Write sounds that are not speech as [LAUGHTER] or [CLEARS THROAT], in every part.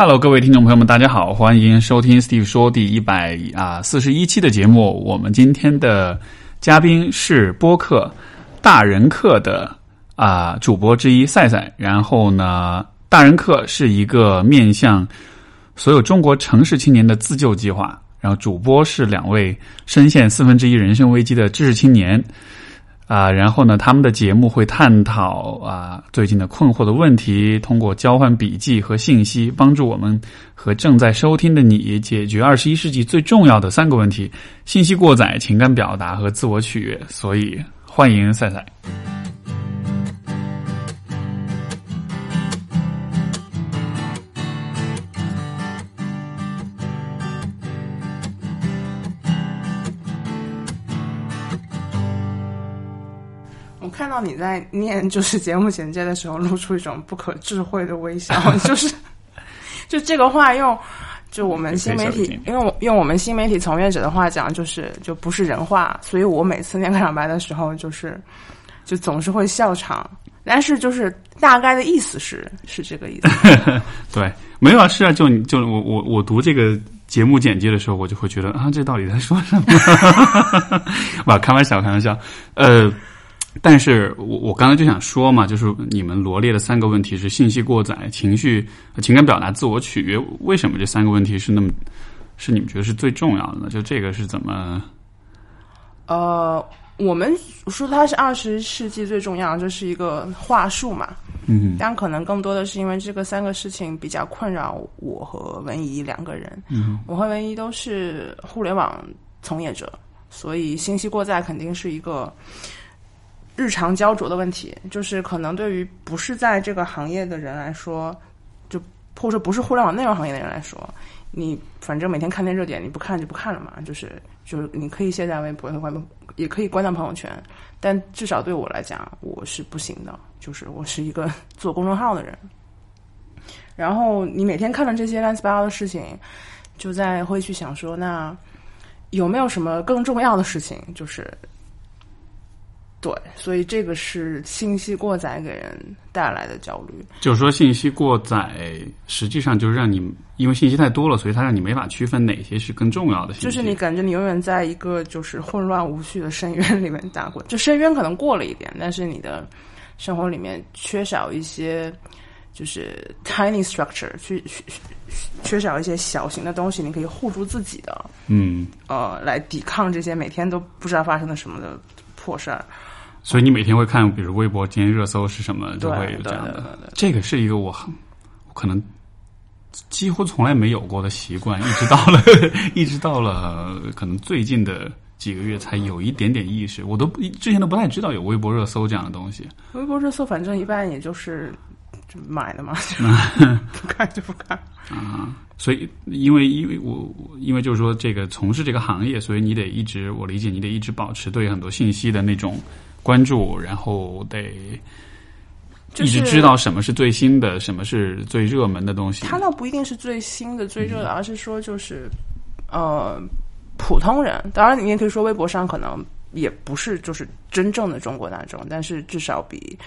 Hello，各位听众朋友们，大家好，欢迎收听 Steve 说第一百啊四十一期的节目。我们今天的嘉宾是播客大人课的啊主播之一赛赛。然后呢，大人课是一个面向所有中国城市青年的自救计划。然后主播是两位深陷四分之一人生危机的知识青年。啊，然后呢，他们的节目会探讨啊最近的困惑的问题，通过交换笔记和信息，帮助我们和正在收听的你解决二十一世纪最重要的三个问题：信息过载、情感表达和自我取悦。所以，欢迎赛赛。到你在念就是节目简介的时候，露出一种不可智慧的微笑，[LAUGHS] 就是就这个话用就我们新媒体，因为我用我们新媒体从业者的话讲，就是就不是人话，所以我每次念开场白的时候，就是就总是会笑场，但是就是大概的意思是是这个意思。[LAUGHS] 对，没有啊，是啊，就你就我我我读这个节目简介的时候，我就会觉得啊，这到底在说什么？[LAUGHS] 哇，开玩笑，开玩笑，呃。但是我我刚才就想说嘛，就是你们罗列的三个问题是信息过载、情绪、情感表达、自我取悦，为什么这三个问题是那么是你们觉得是最重要的呢？就这个是怎么？呃，我们说它是二十世纪最重要，这是一个话术嘛。嗯，但可能更多的是因为这个三个事情比较困扰我和文怡两个人。嗯，我和文怡都是互联网从业者，所以信息过载肯定是一个。日常焦灼的问题，就是可能对于不是在这个行业的人来说，就或者说不是互联网内容行业的人来说，你反正每天看点热点，你不看就不看了嘛。就是就是你可以卸载微博和关，也可以关掉朋友圈，但至少对我来讲，我是不行的。就是我是一个做公众号的人，然后你每天看了这些乱七八糟的事情，就在会去想说，那有没有什么更重要的事情？就是。对，所以这个是信息过载给人带来的焦虑。就是说，信息过载实际上就是让你因为信息太多了，所以它让你没法区分哪些是更重要的信息。就是你感觉你永远在一个就是混乱无序的深渊里面打滚，就深渊可能过了一点，但是你的生活里面缺少一些就是 tiny structure，去缺缺少一些小型的东西，你可以护住自己的，嗯，呃，来抵抗这些每天都不知道发生了什么的破事儿。所以你每天会看，比如微博今天热搜是什么，就会有这样的。这个是一个我很可能几乎从来没有过的习惯，一直到了 [LAUGHS] 一直到了可能最近的几个月才有一点点意识。我都之前都不太知道有微博热搜这样的东西。微博热搜反正一般也就是买的嘛，不 [LAUGHS] 看就不看 [LAUGHS] 啊。所以因为因为我因为就是说这个从事这个行业，所以你得一直我理解你得一直保持对很多信息的那种。关注，然后得一直知道什么是最新的，什么是最热门的东西。它倒不一定是最新的、最热的，而是说就是呃，普通人。当然，你也可以说微博上可能也不是就是真正的中国大众，但是至少比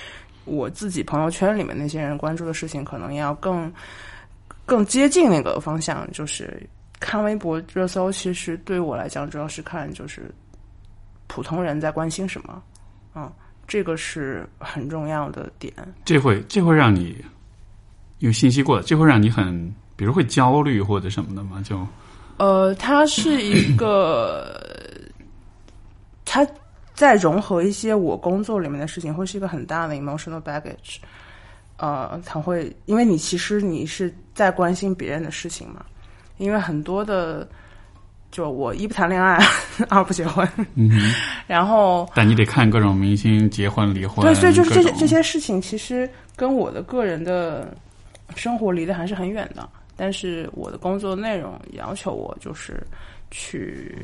我自己朋友圈里面那些人关注的事情，可能要更更接近那个方向。就是看微博热搜，其实对我来讲，主要是看就是普通人在关心什么。嗯，这个是很重要的点。这会这会让你有信息过的，这会让你很，比如会焦虑或者什么的吗？就呃，它是一个，它在融合一些我工作里面的事情，会是一个很大的 emotional baggage。呃，它会因为你其实你是在关心别人的事情嘛，因为很多的。就我一不谈恋爱，[LAUGHS] 二不结婚，嗯，然后但你得看各种明星结婚离婚，对，所以就是这些这些事情，其实跟我的个人的生活离得还是很远的。但是我的工作内容要求我就是去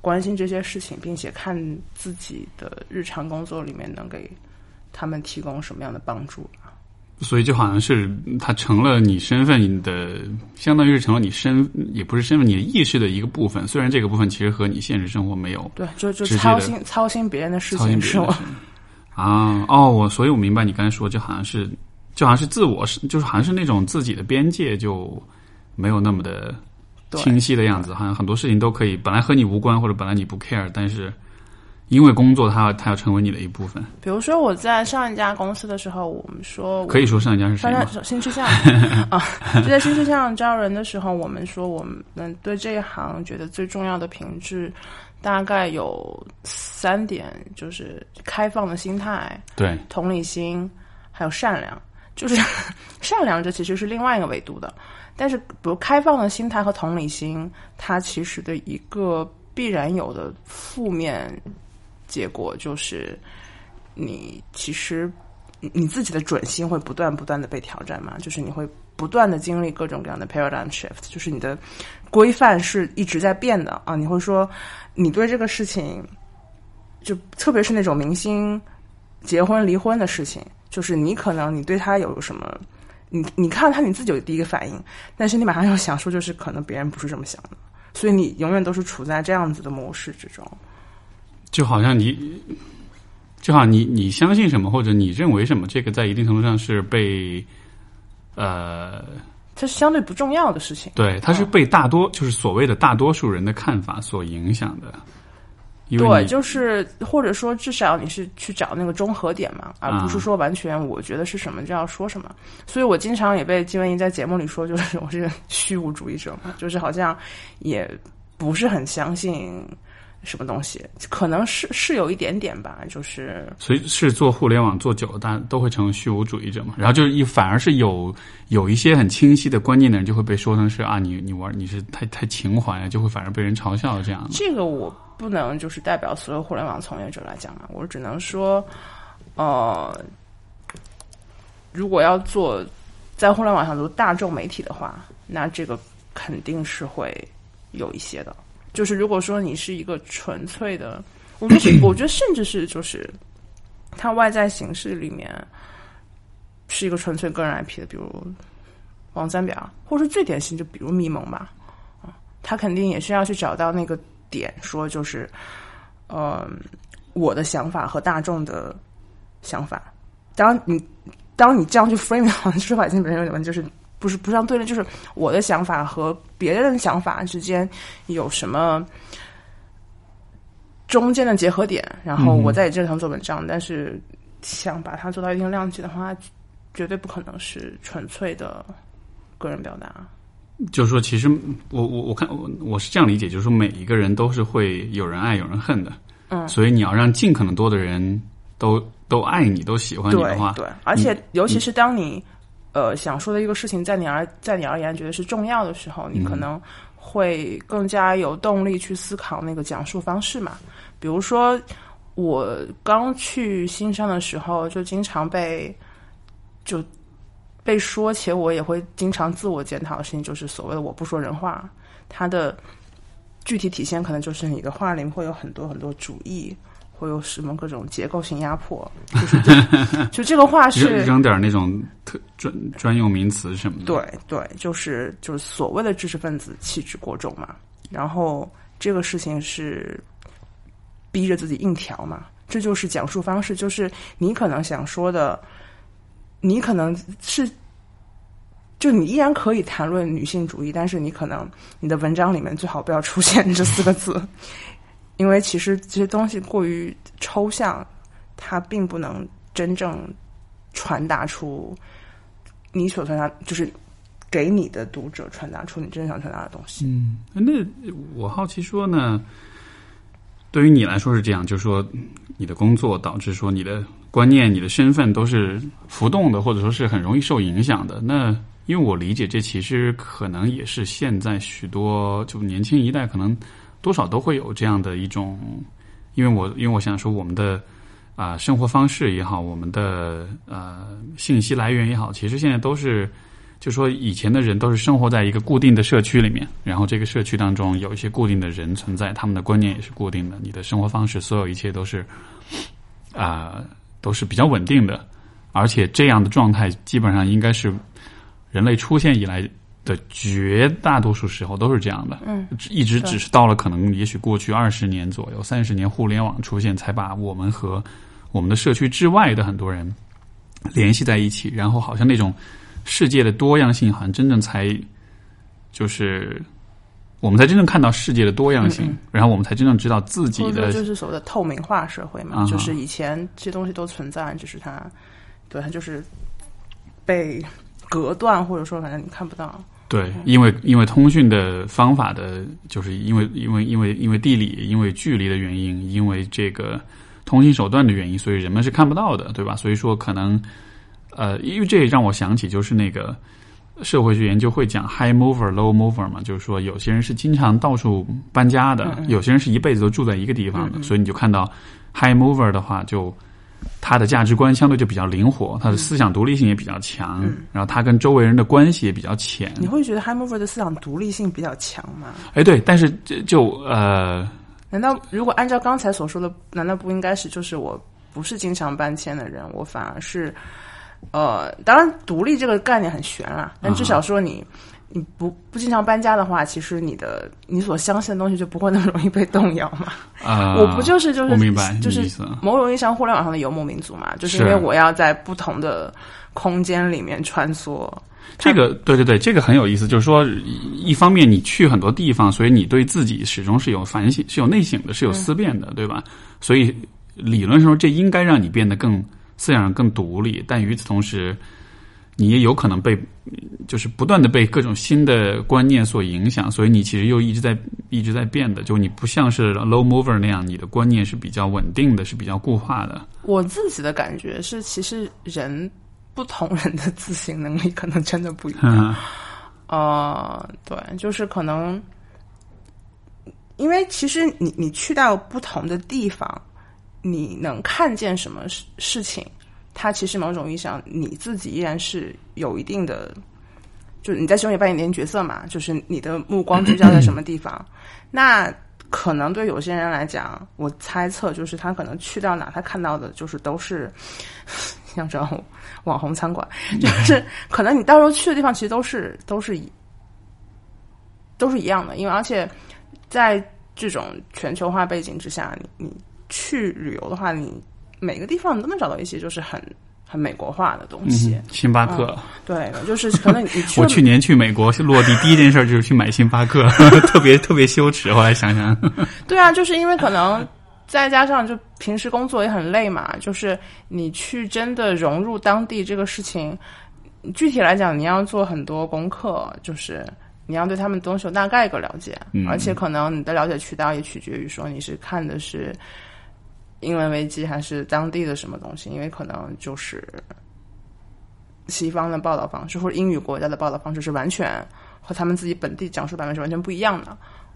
关心这些事情，并且看自己的日常工作里面能给他们提供什么样的帮助。所以就好像是它成了你身份的，相当于是成了你身，也不是身份，你的意识的一个部分。虽然这个部分其实和你现实生活没有对，就就操心操心别人的事情是吗？[LAUGHS] 啊，哦，我所以我明白你刚才说，就好像是就好像是自我是，就是好像是那种自己的边界就没有那么的清晰的样子，好像很多事情都可以本来和你无关，或者本来你不 care，但是因为工作它要它要成为你的一部分。比如说我在上一家公司的时候，我们说我可以说上一家是谁上吗？家新吃相 [LAUGHS] 啊，就在新吃相招人的时候，我们说我们对这一行觉得最重要的品质大概有三点，就是开放的心态、对，同理心，还有善良。就是 [LAUGHS] 善良，这其实是另外一个维度的。但是，比如开放的心态和同理心，它其实的一个必然有的负面结果就是，你其实你你自己的准心会不断不断的被挑战嘛，就是你会不断的经历各种各样的 paradigm shift，就是你的规范是一直在变的啊。你会说，你对这个事情，就特别是那种明星结婚离婚的事情，就是你可能你对他有什么，你你看他你自己有第一个反应，但是你马上要想说，就是可能别人不是这么想的，所以你永远都是处在这样子的模式之中。就好像你，就好像你你相信什么或者你认为什么，这个在一定程度上是被，呃，这是相对不重要的事情。对，它是被大多就是所谓的大多数人的看法所影响的。对，就是或者说至少你是去找那个中和点嘛，而不是说完全我觉得是什么就要说什么。所以我经常也被金文怡在节目里说，就是我是个虚无主义者嘛，就是好像也不是很相信什么东西，可能是是有一点点吧，就是所以是做互联网做久了，大家都会成为虚无主义者嘛。然后就是一反而是有有一些很清晰的观念的人，就会被说成是啊，你你玩你是太太情怀啊，就会反而被人嘲笑这样。这个我不能就是代表所有互联网从业者来讲啊，我只能说，呃，如果要做在互联网上做大众媒体的话，那这个肯定是会有一些的。就是如果说你是一个纯粹的，我觉得是 [CLEARS THROAT] 我觉得甚至是就是它外在形式里面是一个纯粹个人 IP 的，比如王三表，或者是最典型就比如迷蒙吧，啊，他肯定也是要去找到那个点，说就是，呃，我的想法和大众的想法。当你当你这样去 frame 好像说法已经本身有点问题，就是不是不上对立，就是我的想法和别人的想法之间有什么中间的结合点，然后我在这上做文章，但是想把它做到一定量级的话，绝对不可能是纯粹的个人表达。就是说，其实我我我看我我是这样理解，就是说每一个人都是会有人爱有人恨的，嗯，所以你要让尽可能多的人都都爱你，都喜欢你的话，对对，而且尤其是当你呃想说的一个事情，在你而在你而言觉得是重要的时候，你可能会更加有动力去思考那个讲述方式嘛。比如说，我刚去新生的时候，就经常被就被说，且我也会经常自我检讨的事情，就是所谓的我不说人话，它的具体体现可能就是你的话里面会有很多很多主义。会有什么各种结构性压迫，就是这就这个话是扔点那种特专专用名词什么的。对对，就是就是所谓的知识分子气质过重嘛。然后这个事情是逼着自己硬调嘛，这就是讲述方式，就是你可能想说的，你可能是。就你依然可以谈论女性主义，但是你可能你的文章里面最好不要出现这四个字，因为其实这些东西过于抽象，它并不能真正传达出你所传达，就是给你的读者传达出你真正想传达的东西。嗯，那我好奇说呢，对于你来说是这样，就是说你的工作导致说你的观念、你的身份都是浮动的，或者说是很容易受影响的。那因为我理解，这其实可能也是现在许多就年轻一代可能多少都会有这样的一种，因为我因为我想说我们的啊、生活方式也好，我们的呃信息来源也好，其实现在都是。就说以前的人都是生活在一个固定的社区里面，然后这个社区当中有一些固定的人存在，他们的观念也是固定的，你的生活方式，所有一切都是啊、都是比较稳定的，而且这样的状态基本上应该是人类出现以来的绝大多数时候都是这样的，嗯，一直只是到了可能也许过去二十年左右、三十年互联网出现，才把我们和我们的社区之外的很多人联系在一起，然后好像那种世界的多样性，好像真正才就是我们才真正看到世界的多样性，然后我们才真正知道自己的就是所谓的透明化社会嘛，就是以前这些东西都存在，就是它，对它就是被隔断，或者说反正你看不到。对，因为因为通讯的方法的，就是因为因为因为因为地理、因为距离的原因，因为这个通信手段的原因，所以人们是看不到的，对吧？所以说可能，呃，因为这也让我想起，就是那个社会学研究会讲 high mover、low mover 嘛，就是说有些人是经常到处搬家的，有些人是一辈子都住在一个地方的，所以你就看到 high mover 的话就。他的价值观相对就比较灵活，他的思想独立性也比较强，然后他跟周围人的关系也比较浅。你会觉得 Mover 的思想独立性比较强吗？哎，对，但是就呃，难道如果按照刚才所说的，难道不应该是就是我不是经常搬迁的人，我反而是呃，当然独立这个概念很悬啦，但至少说你。你不不经常搬家的话，其实你的你所相信的东西就不会那么容易被动摇嘛。啊，[LAUGHS] 我不就是就是我明白，就是某种意义上互联网上的游牧民族嘛，就是因为我要在不同的空间里面穿梭。这个对对对，这个很有意思。就是说，一方面你去很多地方，所以你对自己始终是有反省、是有内省的、是有思辨的，对吧？所以理论上说，这应该让你变得更思想上更独立。但与此同时，你也有可能被，就是不断的被各种新的观念所影响，所以你其实又一直在一直在变的，就你不像是 low mover 那样，你的观念是比较稳定的，是比较固化的。我自己的感觉是，其实人不同人的自省能力可能真的不一样。呃，对，就是可能，因为其实你你去到不同的地方，你能看见什么事事情。它其实某种意义上，你自己依然是有一定的，就是你在中也扮演点角色嘛，就是你的目光聚焦在什么地方。那可能对有些人来讲，我猜测就是他可能去到哪，他看到的就是都是像这种网红餐馆，就是可能你到时候去的地方其实都是都是都是一样的，因为而且在这种全球化背景之下，你你去旅游的话，你。每个地方你都能找到一些就是很很美国化的东西。星巴克，对，就是可能你去。我去年去美国落地第一件事就是去买星巴克，[LAUGHS] 特别特别羞耻。后来想想，[LAUGHS] 对啊，就是因为可能再加上就平时工作也很累嘛，就是你去真的融入当地这个事情，具体来讲你要做很多功课，就是你要对他们东西有大概一个了解，而且可能你的了解渠道也取决于说你是看的是。英文危机还是当地的什么东西？因为可能就是西方的报道方式或者英语国家的报道方式是完全和他们自己本地讲述版本是完全不一样的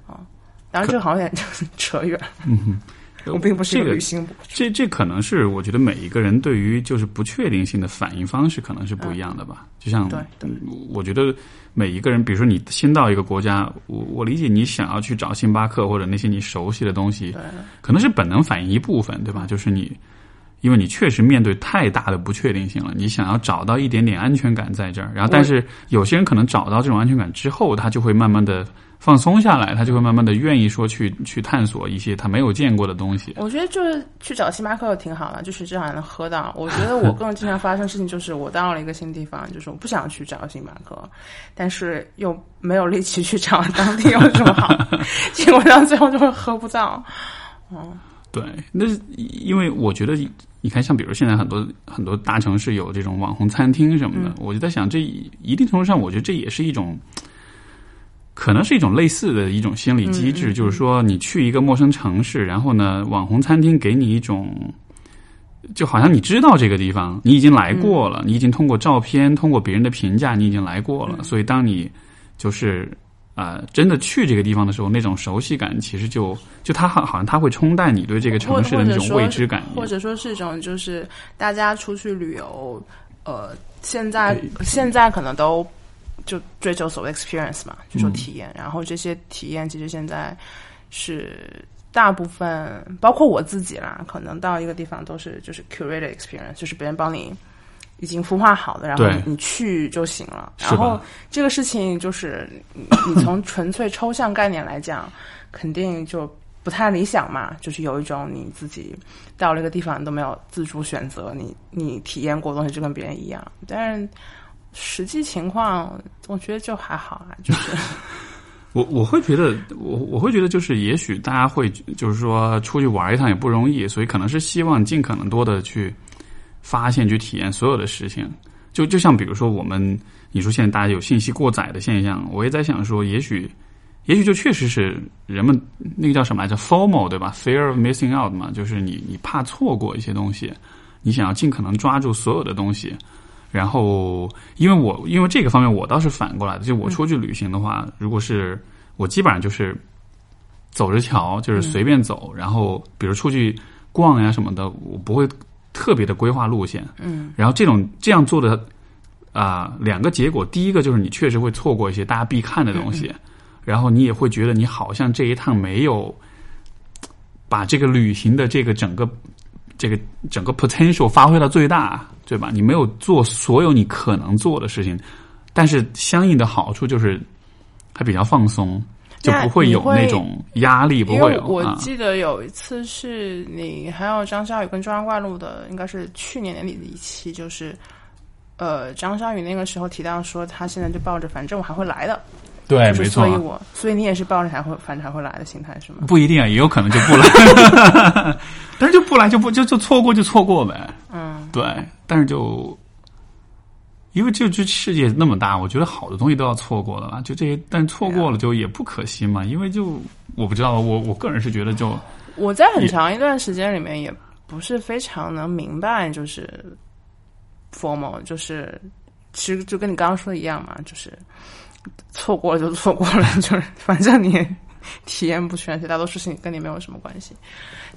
啊。当然，这好像有点 [LAUGHS] 扯远。嗯我并不是一个旅行这这可能是我觉得每一个人对于就是不确定性的反应方式可能是不一样的吧。就像对，我觉得每一个人，比如说你新到一个国家，我我理解你想要去找星巴克或者那些你熟悉的东西，可能是本能反应一部分，对吧？就是你因为你确实面对太大的不确定性了，你想要找到一点点安全感在这儿。然后，但是有些人可能找到这种安全感之后，他就会慢慢的。放松下来，他就会慢慢的愿意说去去探索一些他没有见过的东西。我觉得就是去找星巴克挺好的，就是至少能喝到。我觉得我更经常发生事情就是我到了一个新地方，就是我不想去找星巴克，但是又没有力气去找当地有什么好，结果到最后就会喝不到。[LAUGHS] 嗯，对，那因为我觉得你看，像比如现在很多很多大城市有这种网红餐厅什么的，我就在想，这一定程度上，我觉得这也是一种。可能是一种类似的一种心理机制，就是说，你去一个陌生城市，然后呢，网红餐厅给你一种，就好像你知道这个地方，你已经来过了，你已经通过照片、通过别人的评价，你已经来过了。所以，当你就是啊，真的去这个地方的时候，那种熟悉感，其实就就它好好像它会冲淡你对这个城市的那种未知感，或者说是一种就是大家出去旅游，呃，现在现在可能都。就追求所谓 experience 嘛，就说体验。然后这些体验其实现在是大部分，包括我自己啦，可能到一个地方都是就是 curated experience，就是别人帮你已经孵化好的，然后你去就行了。然后这个事情就是你从纯粹抽象概念来讲，肯定就不太理想嘛，就是有一种你自己到了一个地方你都没有自主选择，你你体验过的东西就跟别人一样。但是实际情况，我觉得就还好啊，就是 [LAUGHS] 我我会觉得，我我会觉得，就是也许大家会就是说出去玩一趟也不容易，所以可能是希望尽可能多的去发现、去体验所有的事情。就就像比如说我们，你说现在大家有信息过载的现象，我也在想说，也许。也许就确实是人们那个叫什么来着，formal 对吧？fear of missing out 嘛，就是你你怕错过一些东西，你想要尽可能抓住所有的东西。然后，因为我因为这个方面我倒是反过来的，就我出去旅行的话，如果是我基本上就是走着瞧，就是随便走。然后，比如出去逛呀什么的，我不会特别的规划路线。嗯。然后这种这样做的啊，两个结果，第一个就是你确实会错过一些大家必看的东西。然后你也会觉得你好像这一趟没有把这个旅行的这个整个这个整个 potential 发挥到最大，对吧？你没有做所有你可能做的事情，但是相应的好处就是还比较放松，就不会有那种压力，不会有。我记得有一次是你还有张小雨跟中央怪录的，应该是去年年底的一期，就是呃，张小雨那个时候提到说，他现在就抱着反正我还会来的。对，没错。所以我，所以你也是抱着还会反正才会来的心态是吗？不一定啊，也有可能就不来。[LAUGHS] 但是就不来就不就就错过就错过呗。嗯，对。但是就因为就这世界那么大，我觉得好的东西都要错过的了。就这些，但错过了就也不可惜嘛。因为就我不知道，我我个人是觉得就我在很长一段时间里面也不是非常能明白，就是 formal，就是其实就跟你刚刚说的一样嘛，就是。错过了就错过了，[LAUGHS] 就是反正你体验不全，绝大多数事情跟你没有什么关系。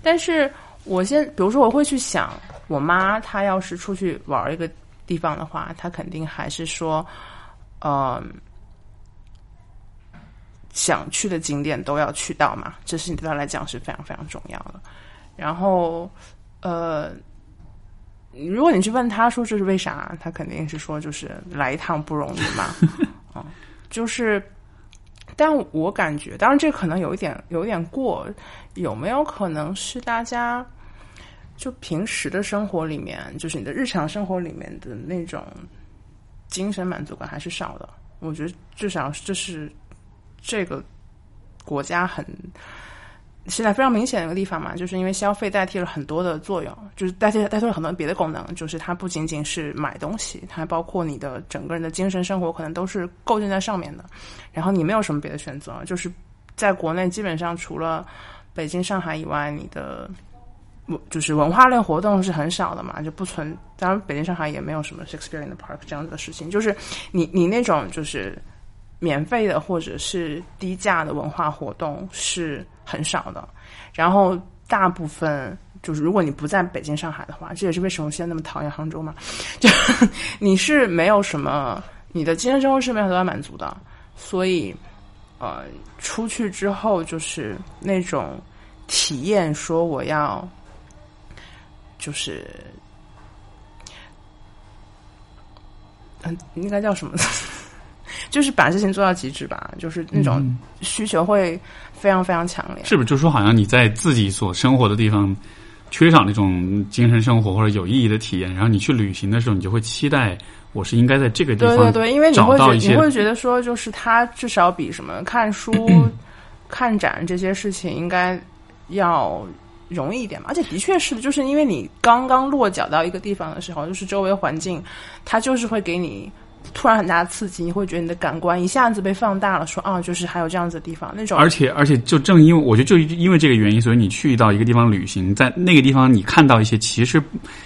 但是我现，比如说，我会去想，我妈她要是出去玩一个地方的话，她肯定还是说，嗯，想去的景点都要去到嘛，这事情对她来讲是非常非常重要的。然后，呃，如果你去问她说这是为啥，她肯定是说就是来一趟不容易嘛，就是，但我感觉，当然这可能有一点有一点过，有没有可能是大家就平时的生活里面，就是你的日常生活里面的那种精神满足感还是少的？我觉得至少这是这个国家很。现在非常明显的一个地方嘛，就是因为消费代替了很多的作用，就是代替代替了很多别的功能，就是它不仅仅是买东西，它还包括你的整个人的精神生活，可能都是构建在上面的。然后你没有什么别的选择，就是在国内基本上除了北京、上海以外，你的文就是文化类活动是很少的嘛，就不存。当然，北京、上海也没有什么 Shakespeare in the Park 这样子的事情，就是你你那种就是。免费的或者是低价的文化活动是很少的，然后大部分就是如果你不在北京、上海的话，这也是为什么现在那么讨厌杭州嘛，就你是没有什么你的精神生活是没有得到满足的，所以呃，出去之后就是那种体验，说我要就是嗯，应该叫什么？就是把事情做到极致吧，就是那种需求会非常非常强烈。是不是？就说好像你在自己所生活的地方缺少那种精神生活或者有意义的体验，然后你去旅行的时候，你就会期待我是应该在这个地方对对对，因为你会觉你会觉得说，就是它至少比什么看书、看展这些事情应该要容易一点嘛。而且的确是的，就是因为你刚刚落脚到一个地方的时候，就是周围环境它就是会给你。突然很大的刺激，你会觉得你的感官一下子被放大了，说啊，就是还有这样子的地方那种。而且而且，就正因为我觉得就因为这个原因，所以你去到一个地方旅行，在那个地方你看到一些其实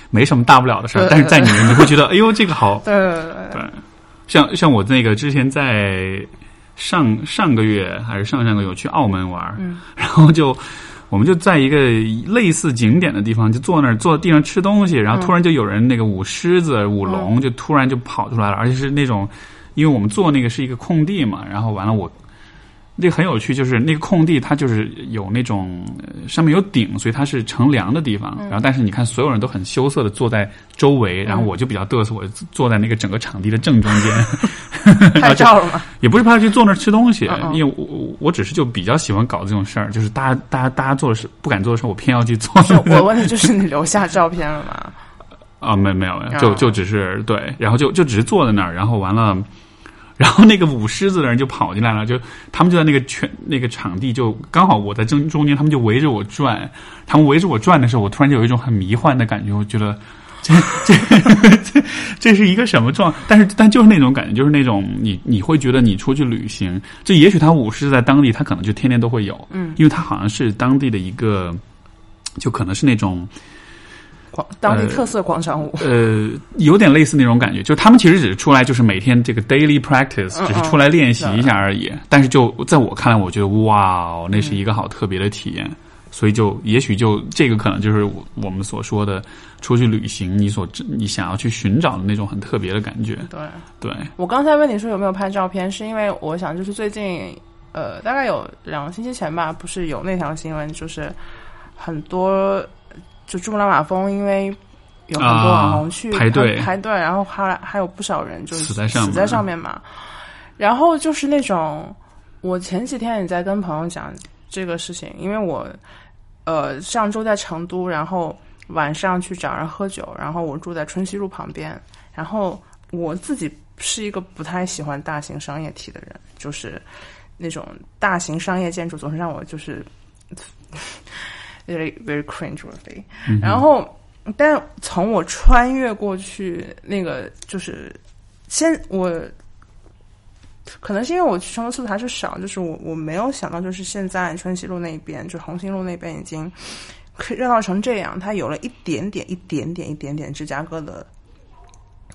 没什么大不了的事儿，但是在你你会觉得，哎呦，这个好。[LAUGHS] 对对对。像像我那个之前在上上个月还是上上个月去澳门玩，然后就。我们就在一个类似景点的地方，就坐那儿坐地上吃东西，然后突然就有人那个舞狮子、舞龙，就突然就跑出来了，而且是那种，因为我们坐那个是一个空地嘛，然后完了我这个很有趣，就是那个空地它就是有那种呃上面有顶，所以它是乘凉的地方。然后但是你看所有人都很羞涩的坐在周围，然后我就比较嘚瑟，我坐在那个整个场地的正中间。拍照了吗？也不是怕去坐那儿吃东西，因为我我我只是就比较喜欢搞这种事儿，就是大家大家大家做的事不敢做的事儿，我偏要去做。[LAUGHS] 我问的就是你留下照片了吗？啊，没没有没有，就啊就只是对，然后就就只是坐在那儿，然后完了，然后那个舞狮子的人就跑进来了，就他们就在那个圈那个场地，就刚好我在正中间，他们就围着我转，他们围着我转的时候，我突然就有一种很迷幻的感觉，我觉得。这这这这是一个什么状？但是但就是那种感觉，就是那种你你会觉得你出去旅行，就也许他舞狮在当地，他可能就天天都会有，嗯，因为他好像是当地的一个，就可能是那种广当地特色广场舞，呃，有点类似那种感觉，就他们其实只是出来，就是每天这个 daily practice，嗯只是出来练习一下而已。但是就在我看来，我觉得哇哦，那是一个好特别的体验。所以就也许就这个可能就是我我们所说的出去旅行，你所你想要去寻找的那种很特别的感觉。对。对，我刚才问你说有没有拍照片，是因为我想就是最近，呃，大概有两个星期前吧，不是有那条新闻，就是很多就珠穆朗玛峰，因为有很多网红去、啊排队排队，然后还还有不少人就是死在上死在上面嘛。然后就是那种，我前几天也在跟朋友讲这个事情，因为我呃上周在成都，然后晚上去找人喝酒，然后我住在春熙路旁边，然后我自己是一个不太喜欢大型商业体的人，就是那种大型商业建筑总是让我就是 very very cringe worthy。然后，但从我穿越过去那个就是先我。可能是因为我去成都次数还是少，就是我我没有想到，就是现在春熙路那边，就红星路那边已经热闹成这样，它有了一点点、一点点、一点点芝加哥的，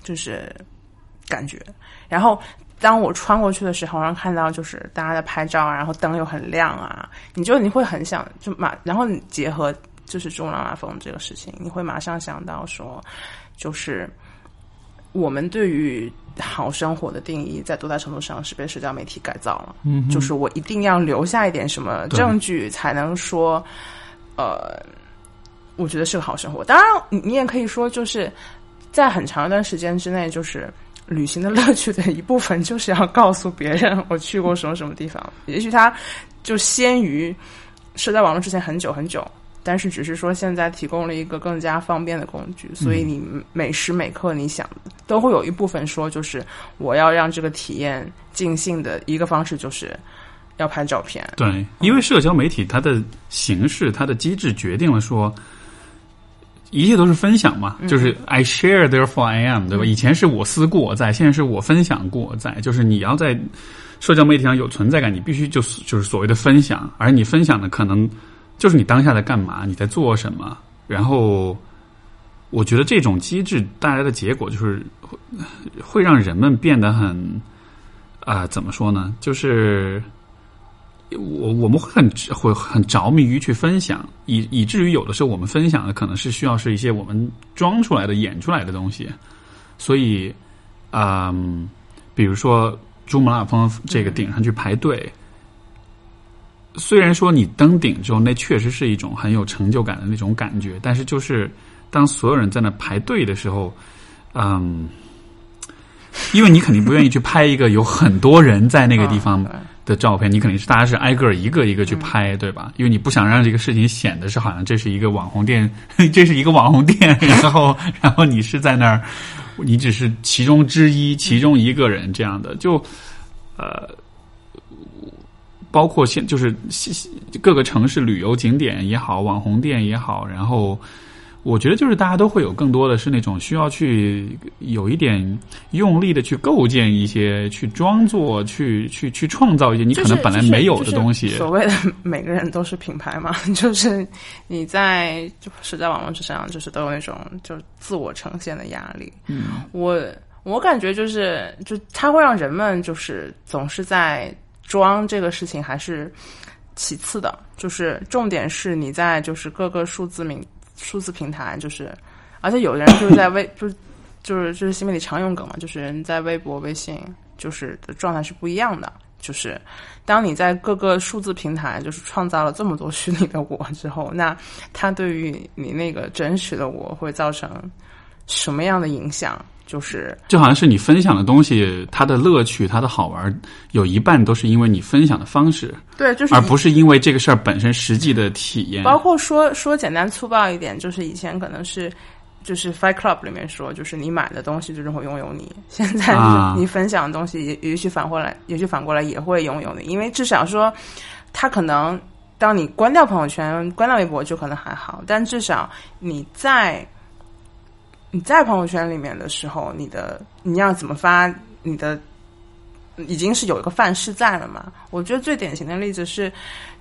就是感觉。然后当我穿过去的时候，然后看到就是大家在拍照啊，然后灯又很亮啊，你就你会很想就马，然后你结合就是珠穆朗玛峰这个事情，你会马上想到说，就是我们对于好生活的定义，在多大程度上是被社交媒体改造了？嗯，就是我一定要留下一点什么证据，才能说，呃，我觉得是个好生活。当然，你你也可以说，就是在很长一段时间之内，就是旅行的乐趣的一部分，[LAUGHS] 就是要告诉别人我去过什么什么地方。也许它就先于社交网络之前很久很久。但是只是说现在提供了一个更加方便的工具，所以你每时每刻你想都会有一部分说，就是我要让这个体验尽兴的一个方式，就是要拍照片。对，因为社交媒体它的形式、它的机制决定了说，一切都是分享嘛，就是 I share therefore I am，对吧？以前是我思故我在，现在是我分享故我在，就是你要在社交媒体上有存在感，你必须就是就是所谓的分享，而你分享的可能就是你当下在干嘛，你在做什么，然后。我觉得这种机制带来的结果就是会会让人们变得很啊、怎么说呢？就是我我们会很会很着迷于去分享，以以至于有的时候我们分享的可能是需要是一些我们装出来的、演出来的东西。所以，嗯，比如说珠穆朗玛峰这个顶上去排队，虽然说你登顶之后，那确实是一种很有成就感的那种感觉，但是就是当所有人在那排队的时候，嗯，因为你肯定不愿意去拍一个有很多人在那个地方嗯的照片，你肯定是大家是挨个一个一个去拍，对吧？因为你不想让这个事情显得是好像这是一个网红店，[LAUGHS] 这是一个网红店，[LAUGHS] 然后然后你是在那儿，你只是其中之一，其中一个人这样的，就呃。包括现就是各个城市旅游景点也好，网红店也好，然后我觉得就是大家都会有更多的是那种需要去有一点用力的去构建一些，去装作，去去去创造一些你可能本来没有的东西。就是所谓的每个人都是品牌嘛，[LAUGHS] 就是你在就是在网络之上，就是都有那种就自我呈现的压力。嗯，我我感觉就是就它会让人们就是总是在。装这个事情还是其次的，就是重点是你在就是各个数字名数字平台，就是而且有的人就是在微就是就是就是新媒体常用梗嘛，就是人在微博、微信就是的状态是不一样的。就是当你在各个数字平台就是创造了这么多虚拟的我之后，那它对于你那个真实的我会造成什么样的影响？就是就好像是你分享的东西，它的乐趣、它的好玩，有一半都是因为你分享的方式，对，就是而不是因为这个事儿本身实际的体验。包括说说简单粗暴一点，就是以前可能是就是 Fight Club 里面说，就是你买的东西就是会拥有你。现在啊你分享的东西，也也许反过来，也许反过来也会拥有你，因为至少说，他可能当你关掉朋友圈、关掉微博就可能还好，但至少你在你在朋友圈里面的时候，你的你要怎么发你的。已经是有一个范式在了嘛？我觉得最典型的例子是，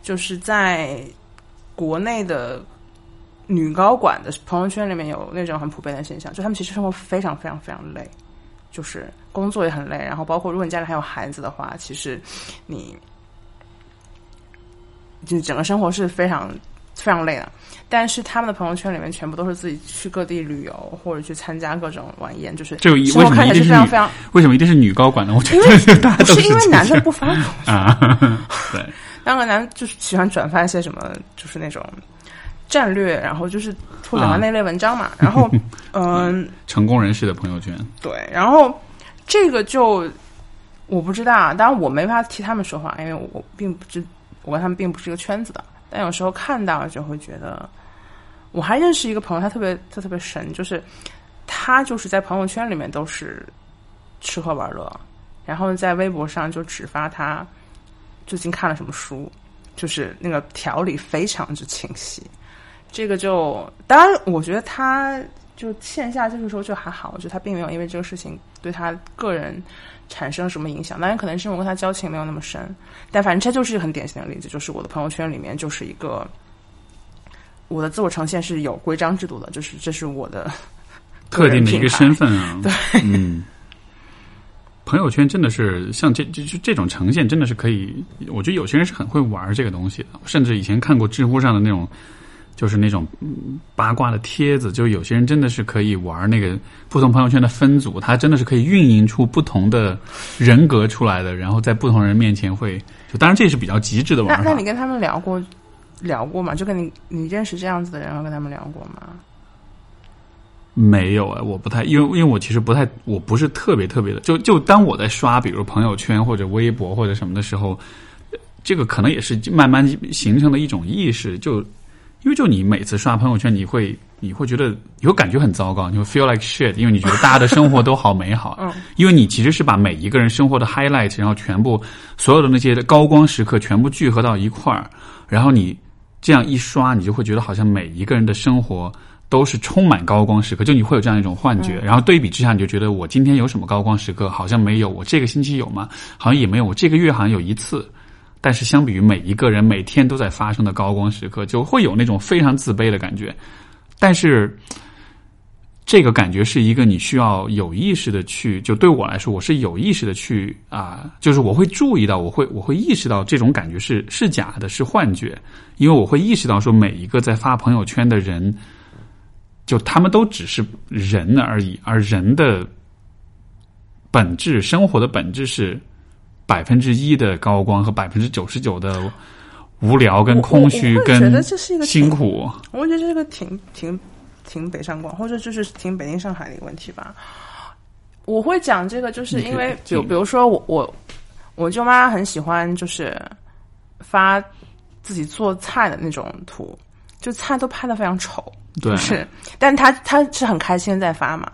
就是在国内的女高管的朋友圈里面有那种很普遍的现象，就他们其实生活非常非常非常累，就是工作也很累，然后包括如果你家里还有孩子的话，其实你就整个生活是非常非常累的。但是他们的朋友圈里面全部都是自己去各地旅游或者去参加各种晚宴，就是这个为什么生活看起来一定是非常非常，为什么一定是女高管呢？我觉得 [LAUGHS] 大家不都是因为男的不发朋友圈啊，对，当个男就是喜欢转发一些什么，就是那种战略，然后就是或者啊那类文章嘛。[LAUGHS] 然后，[LAUGHS] 嗯，成功人士的朋友圈，对，然后这个就我不知道啊，当然我没法替他们说话，因为我我并不知我跟他们并不是一个圈子的。但有时候看到就会觉得，我还认识一个朋友，他特别他特别神，就是他就是在朋友圈里面都是吃喝玩乐，然后在微博上就只发他最近看了什么书，就是那个条理非常之清晰。这个就当然，我觉得他就线下这个时候就还好，我觉得他并没有因为这个事情对他个人产生什么影响。当然，可能是因为我跟他交情没有那么深，但反正这就是一个很典型的例子，就是我的朋友圈里面就是一个我的自我呈现是有规章制度的，就是这是我的 [LAUGHS] 特定的一个身份。啊，对，嗯。朋友圈真的是像这这这这种呈现，真的是可以。我觉得有些人是很会玩这个东西的，甚至以前看过知乎上的那种，就是那种嗯八卦的帖子，就有些人真的是可以玩那个不同朋友圈的分组，他真的是可以运营出不同的人格出来的，然后在不同人面前会，就当然这是比较极致的玩法。那那你跟他们聊过聊过吗？就跟你你认识这样子的人，然后跟他们聊过吗？没有啊，我不太，因为因为我其实不太，我不是特别特别的，就就当我在刷，比如朋友圈或者微博或者什么的时候，呃这个可能也是慢慢形成的一种意识，就因为就你每次刷朋友圈，你会你会觉得你会感觉很糟糕，你会 feel like shit，因为你觉得大家的生活都好美好，[LAUGHS] 嗯，因为你其实是把每一个人生活的 highlight，然后全部所有的那些高光时刻全部聚合到一块儿，然后你这样一刷，你就会觉得好像每一个人的生活。都是充满高光时刻，就你会有这样一种幻觉，然后对比之下，你就觉得我今天有什么高光时刻？好像没有，我这个星期有吗？好像也没有，我这个月好像有一次。但是相比于每一个人每天都在发生的高光时刻，就会有那种非常自卑的感觉。但是这个感觉是一个你需要有意识的去，就对我来说，我是有意识的去啊，就是我会注意到，我会我会意识到这种感觉是是假的，是幻觉，因为我会意识到说每一个在发朋友圈的人。就他们都只是人而已，而人的本质、生活的本质是百分之一的高光和百分之九十九的无聊、跟空虚、我我觉跟得这是一个辛苦。我觉得这是个挺挺挺北上广，或者就是挺北京上海的一个问题吧。我会讲这个，就是因为就比如说我我我舅妈很喜欢就是发自己做菜的那种图，就菜都拍的非常丑。对，是，但她她是很开心在发嘛，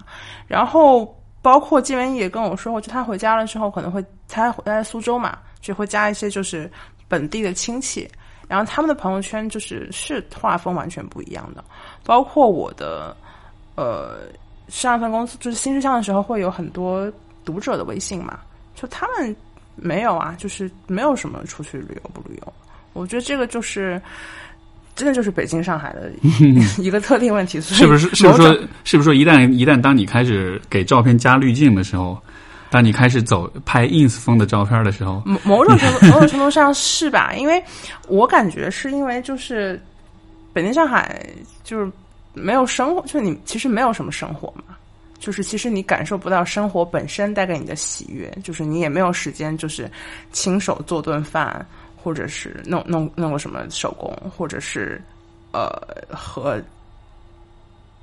然后包括金文也跟我说过，就他回家了之后可能会他在苏州嘛，就会加一些就是本地的亲戚，然后他们的朋友圈就是是画风完全不一样的，包括我的呃上一份公司就是新事项的时候会有很多读者的微信嘛，就他们没有啊，就是没有什么出去旅游不旅游，我觉得这个就是。真的就是北京、上海的 [LAUGHS] 一个特定问题，是不是？是不是说？是不是说？一旦一旦当你开始给照片加滤镜的时候，当你开始走拍 ins 风的照片的时候，某某种程度 [LAUGHS] 某种程度上是吧？因为我感觉是因为就是北京、上海就是没有生活，就是你其实没有什么生活嘛，就是其实你感受不到生活本身带给你的喜悦，就是你也没有时间，就是亲手做顿饭，或者是弄弄弄个什么手工，或者是呃和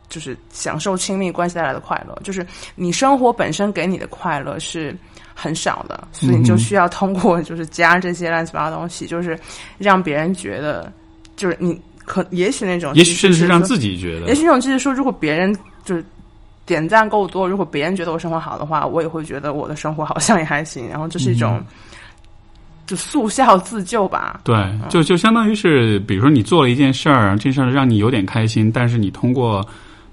就是享受亲密关系带来的快乐。就是你生活本身给你的快乐是很少的，所以你就需要通过就是加这些乱七八糟东西，就是让别人觉得，就是你可也许那种，也许甚至是让自己觉得，也许那种就是说，如果别人就是。点赞够多，如果别人觉得我生活好的话，我也会觉得我的生活好像也还行。然后这是一种，就速效自救吧。对，就就相当于是，比如说你做了一件事儿，这事儿让你有点开心，但是你通过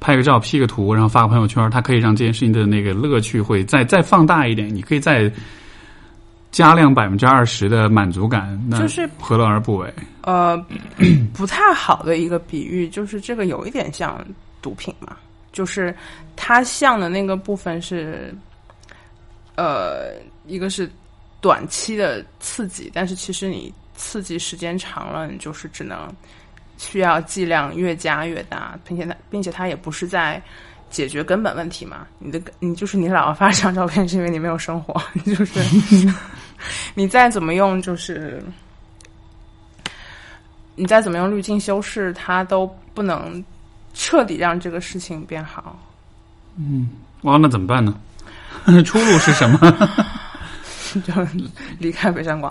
拍个照、P 个图，然后发个朋友圈，它可以让这件事情的那个乐趣会再再放大一点。你可以再加量百分之二十的满足感，那就是何乐而不为？呃，不太好的一个比喻，就是这个有一点像毒品嘛。就是它像的那个部分是，呃，一个是短期的刺激，但是其实你刺激时间长了，你就是只能需要剂量越加越大，并且它并且它也不是在解决根本问题嘛。你的你就是你老发这张照片，是因为你没有生活，[LAUGHS] 就是 [LAUGHS] 你再怎么用，就是你再怎么用滤镜修饰，它都不能。彻底让这个事情变好。嗯，哇，那怎么办呢？[LAUGHS] 出路是什么？就离开北上广。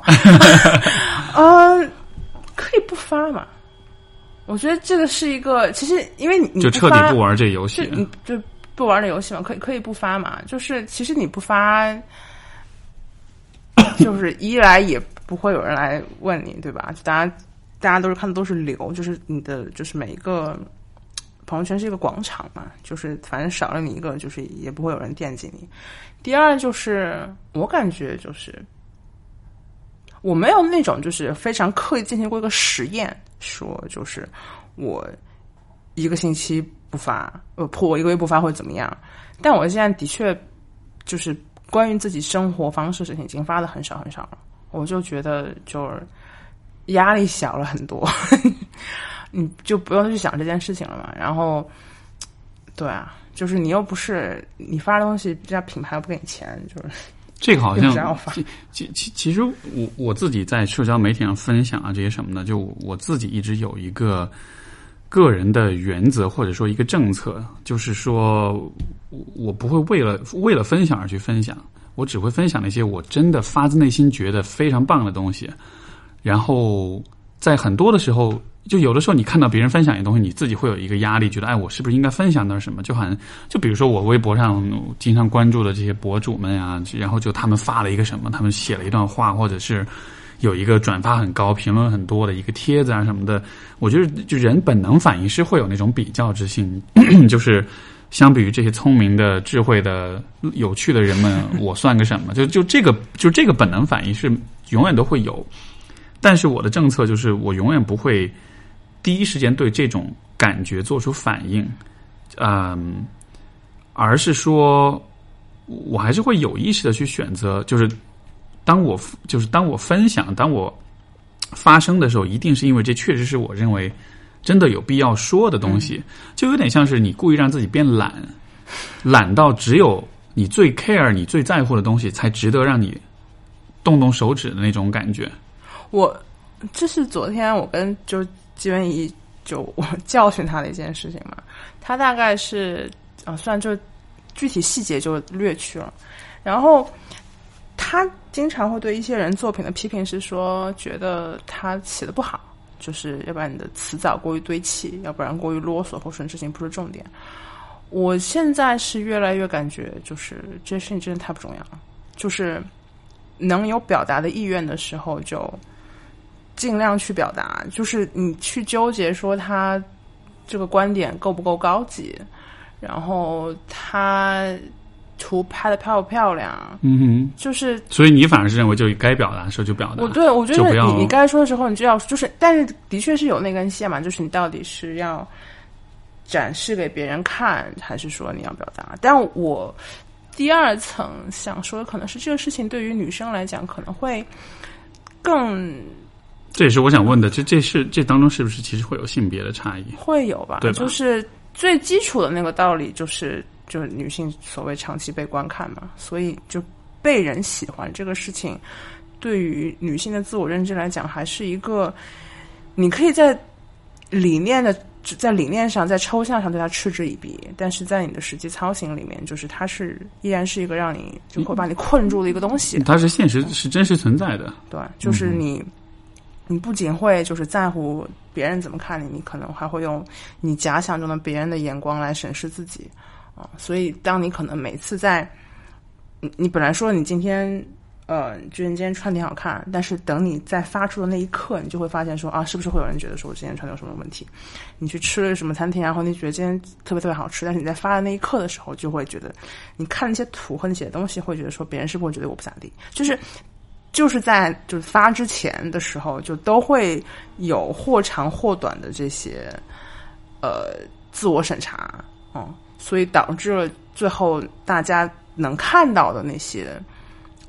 呃，可以不发嘛？我觉得这个是一个，其实因为你就彻底不玩这游戏，你就不玩这游戏嘛？可以可以不发嘛？就是其实你不发，就是 [COUGHS] 一来也不会有人来问你，对吧？大家大家都是看的都是流，就是你的就是每一个。朋友圈是一个广场嘛，就是反正少了你一个，就是也不会有人惦记你。第二就是我感觉就是我没有那种就是非常刻意进行过一个实验，说就是我一个星期不发，呃，破我一个月不发会怎么样？但我现在的确就是关于自己生活方式事情已经发的很少很少了，我就觉得就是压力小了很多。[LAUGHS] 你就不用去想这件事情了嘛。然后，对啊，就是你又不是你发东西，这家品牌不给你钱，就是这个好像。其其其实我我自己在社交媒体上分享啊这些什么的，就我自己一直有一个个人的原则或者说一个政策，就是说我不会为了为了分享而去分享，我只会分享那些我真的发自内心觉得非常棒的东西。然后在很多的时候。就有的时候，你看到别人分享一些东西，你自己会有一个压力，觉得哎，我是不是应该分享点什么？就好像就比如说我微博上经常关注的这些博主们啊，然后就他们发了一个什么，他们写了一段话，或者是有一个转发很高、评论很多的一个帖子啊什么的，我觉得就人本能反应是会有那种比较之心，[COUGHS] 就是相比于这些聪明的、智慧的、有趣的人们，我算个什么？就就这个，就这个本能反应是永远都会有。但是我的政策就是，我永远不会。第一时间对这种感觉做出反应，嗯，而是说，我还是会有意识的去选择，就是当我就是当我分享，当我发生的时候，一定是因为这确实是我认为真的有必要说的东西，就有点像是你故意让自己变懒，懒到只有你最 care、你最在乎的东西才值得让你动动手指的那种感觉。我这是昨天我跟就。纪文怡就我 [LAUGHS] 教训他的一件事情嘛，他大概是啊，算就具体细节就略去了，然后他经常会对一些人作品的批评是说，觉得他写的不好，就是要不然你的词藻过于堆砌，要不然过于啰嗦，或者事情不是重点。我现在是越来越感觉，就是这些事情真的太不重要了，就是能有表达的意愿的时候就。尽量去表达，就是你去纠结说他这个观点够不够高级，然后他图拍的漂不漂亮，嗯哼，就是，所以你反而是认为就该表达的时候就表达，我对我觉得你你该说的时候你就要，就是，但是的确是有那根线嘛，就是你到底是要展示给别人看，还是说你要表达？但我第二层想说的可能是这个事情对于女生来讲可能会更。这也是我想问的，这这是这当中是不是其实会有性别的差异？会有吧，对就是最基础的那个道理，就是就是女性所谓长期被观看嘛，所以就被人喜欢这个事情，对于女性的自我认知来讲，还是一个你可以在理念的在理念上，在抽象上对它嗤之以鼻，但是在你的实际操行里面，就是它是依然是一个让你就会把你困住的一个东西。它是现实，是真实存在的。对，就是你，你不仅会就是在乎别人怎么看你，你可能还会用你假想中的别人的眼光来审视自己啊。所以，当你可能每次在你你本来说你今天。呃，觉得今天穿挺好看，但是等你在发出的那一刻，你就会发现说啊，是不是会有人觉得说我今天穿的有什么问题？你去吃了什么餐厅，然后你觉得今天特别特别好吃，但是你在发的那一刻的时候，就会觉得你看那些图和那些东西，会觉得说别人是不是会觉得我不咋地？就是就是在就是发之前的时候，就都会有或长或短的这些呃自我审查，嗯，所以导致了最后大家能看到的那些。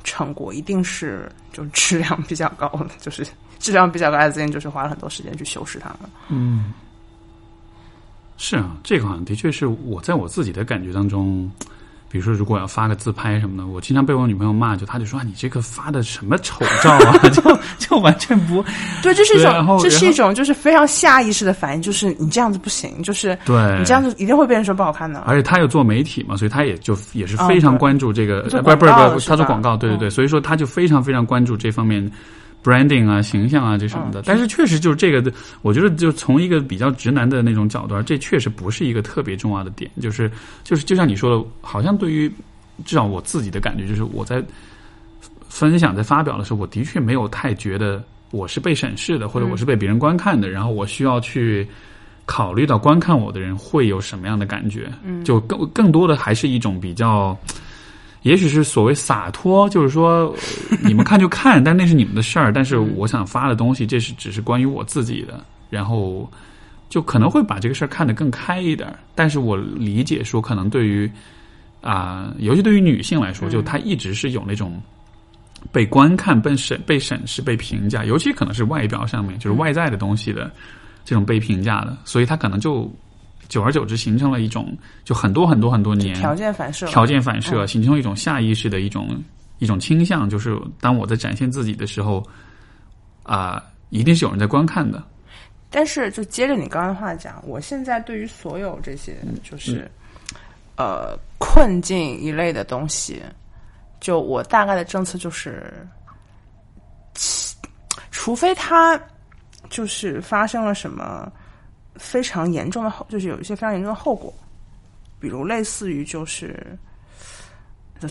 成果一定是就质量比较高的，就是质量比较高的资源，就是花了很多时间去修饰它们。嗯，是啊，这个好像的确是我在我自己的感觉当中。比如说，如果要发个自拍什么的，我经常被我女朋友骂，就她就说：“你这个发的什么丑照啊？[LAUGHS] 就就完全不对，这是一种，这是一种，就是非常下意识的反应，就是你这样子不行，就是对你这样子一定会被人说不好看的。而且他又做媒体嘛，所以他也就也是非常关注这个，不是不是不是，他做广告，对对对，所以说他就非常非常关注这方面。Branding 啊，形象啊，这什么的，但是确实就是这个，我觉得就从一个比较直男的那种角度，这确实不是一个特别重要的点，就是就是就像你说的，好像对于至少我自己的感觉，就是我在分享在发表的时候，我的确没有太觉得我是被审视的，或者我是被别人观看的，然后我需要去考虑到观看我的人会有什么样的感觉，嗯。就更更多的还是一种比较。也许是所谓洒脱，就是说，[LAUGHS] 你们看就看，但那是你们的事儿。但是我想发的东西，这是只是关于我自己的，然后就可能会把这个事儿看得更开一点。但是我理解说，可能对于啊，尤其对于女性来说，就她一直是有那种被观看、被审、被审视、被评价，尤其可能是外表上面，就是外在的东西的这种被评价的，所以她可能就。久而久之，形成了一种就很多很多很多年条件反射，条件反射形成一种下意识的一种一种倾向，就是当我在展现自己的时候，啊，一定是有人在观看的。但是，就接着你刚刚的话讲，我现在对于所有这些就是呃困境一类的东西，就我大概的政策就是，除非他就是发生了什么。非常严重的后，就是有一些非常严重的后果，比如类似于就是，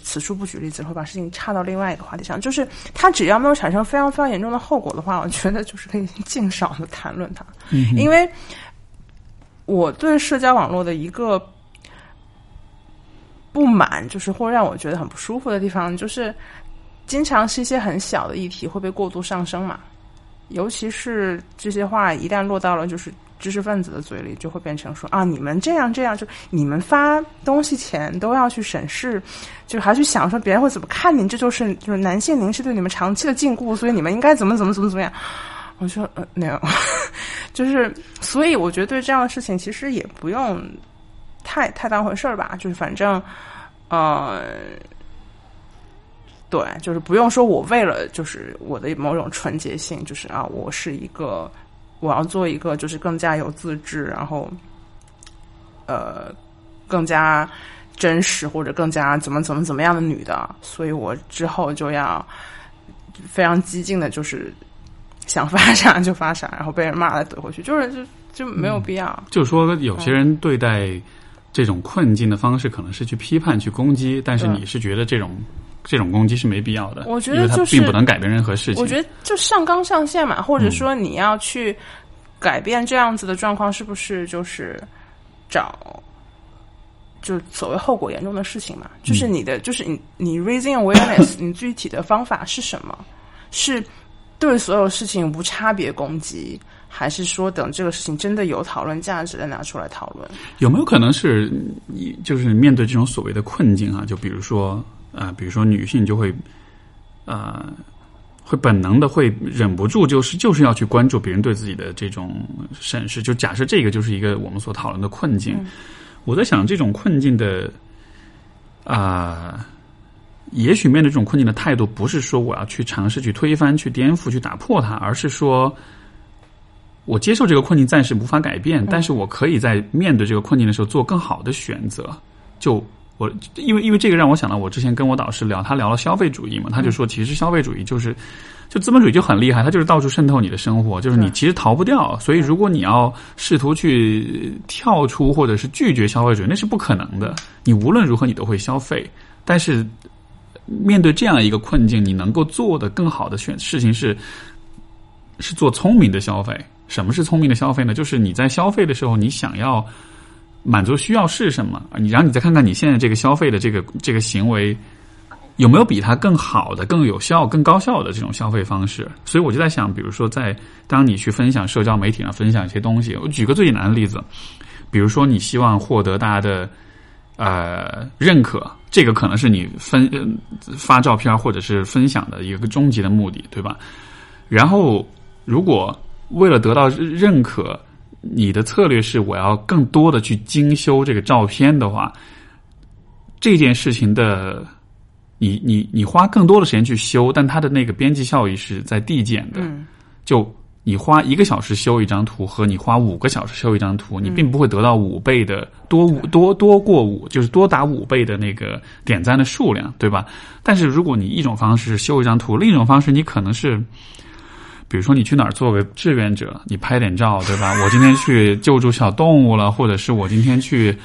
此处不举例子，会把事情岔到另外一个话题上。就是他只要没有产生非常非常严重的后果的话，我觉得就是可以尽少的谈论它。嗯，因为我对社交网络的一个不满，就是或让我觉得很不舒服的地方，就是经常是一些很小的议题会被过度上升嘛，尤其是这些话一旦落到了就是。知识分子的嘴里就会变成说啊，你们这样这样，就你们发东西前都要去审视，就还去想说别人会怎么看你，这就是就是男性凝视对你们长期的禁锢，所以你们应该怎么怎么怎么怎么样。我说呃没有，[LAUGHS] 就是所以我觉得对这样的事情其实也不用太太当回事儿吧，就是反正呃对，就是不用说我为了就是我的某种纯洁性，就是啊我是一个。我要做一个就是更加有自制，然后，呃，更加真实或者更加怎么怎么怎么样的女的，所以我之后就要非常激进的，就是想发啥就发啥，然后被人骂了怼回去，就是就就没有必要。就是说，有些人对待这种困境的方式，可能是去批判、去攻击，但是你是觉得这种。这种攻击是没必要的，我觉得就是并不能改变任何事情。我觉得就上纲上线嘛，或者说你要去改变这样子的状况，是不是就是找就所谓后果严重的事情嘛？就是你的，就是你你 raising awareness，[LAUGHS] 你具体的方法是什么？是对所有事情无差别攻击，还是说等这个事情真的有讨论价值再拿出来讨论？有没有可能是你就是面对这种所谓的困境啊？就比如说。啊，比如说女性就会，呃，会本能的会忍不住，就是就是要去关注别人对自己的这种审视。就假设这个就是一个我们所讨论的困境，我在想这种困境的啊，也许面对这种困境的态度，不是说我要去尝试去推翻、去颠覆、去打破它，而是说我接受这个困境暂时无法改变，但是我可以在面对这个困境的时候做更好的选择。就我，因为因为这个让我想到，我之前跟我导师聊，他聊了消费主义嘛，他就说，其实消费主义就是。就资本主义就很厉害，它就是到处渗透你的生活，就是你其实逃不掉。所以，如果你要试图去跳出或者是拒绝消费主义，那是不可能的。你无论如何，你都会消费。但是，面对这样一个困境，你能够做的更好的选事情是，是做聪明的消费。什么是聪明的消费呢？就是你在消费的时候，你想要满足需要是什么？你然后你再看看你现在这个消费的这个这个行为。有没有比它更好的、更有效、更高效的这种消费方式？所以我就在想，比如说，在当你去分享社交媒体上分享一些东西，我举个最简单的例子，比如说你希望获得大家的呃认可，这个可能是你分发照片或者是分享的一个终极的目的，对吧？然后，如果为了得到认可，你的策略是我要更多的去精修这个照片的话，这件事情的。你你你花更多的时间去修，但它的那个边际效益是在递减的。就你花一个小时修一张图，和你花五个小时修一张图，你并不会得到五倍的多五多多过五，就是多达五倍的那个点赞的数量，对吧？但是如果你一种方式是修一张图，另一种方式你可能是，比如说你去哪儿做个志愿者，你拍点照，对吧？[LAUGHS] 我今天去救助小动物了，或者是我今天去。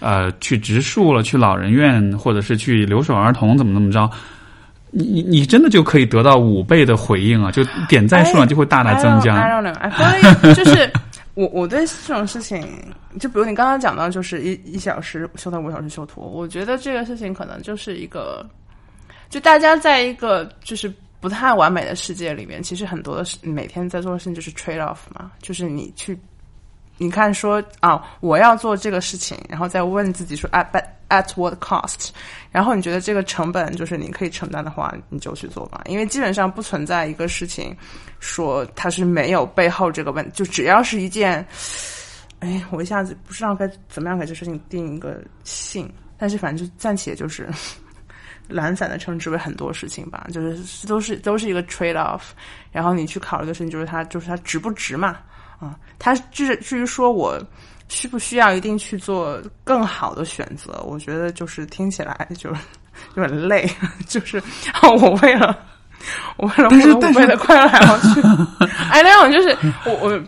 呃，去植树了，去老人院，或者是去留守儿童，怎么怎么着？你你你真的就可以得到五倍的回应啊！就点赞数量就会大大增加。[LAUGHS] 就是我我对这种事情，就比如你刚刚讲到，就是一一小时修到，五小时修图，我觉得这个事情可能就是一个，就大家在一个就是不太完美的世界里面，其实很多的事每天在做的事情就是 trade off 嘛，就是你去。你看，说啊，我要做这个事情，然后再问自己说，at at what cost？然后你觉得这个成本就是你可以承担的话，你就去做吧。因为基本上不存在一个事情说它是没有背后这个问，就只要是一件，哎，我一下子不知道该怎么样给这事情定一个性，但是反正就暂且就是懒散的称之为很多事情吧，就是都是都是一个 trade off。然后你去考虑的事情就是它就是它值不值嘛。啊，他至至于说我需不需要一定去做更好的选择，我觉得就是听起来就 [LAUGHS] 有点累，就是我为了我为了获得五倍的快乐还要去，[LAUGHS] 哎，那种就是我我，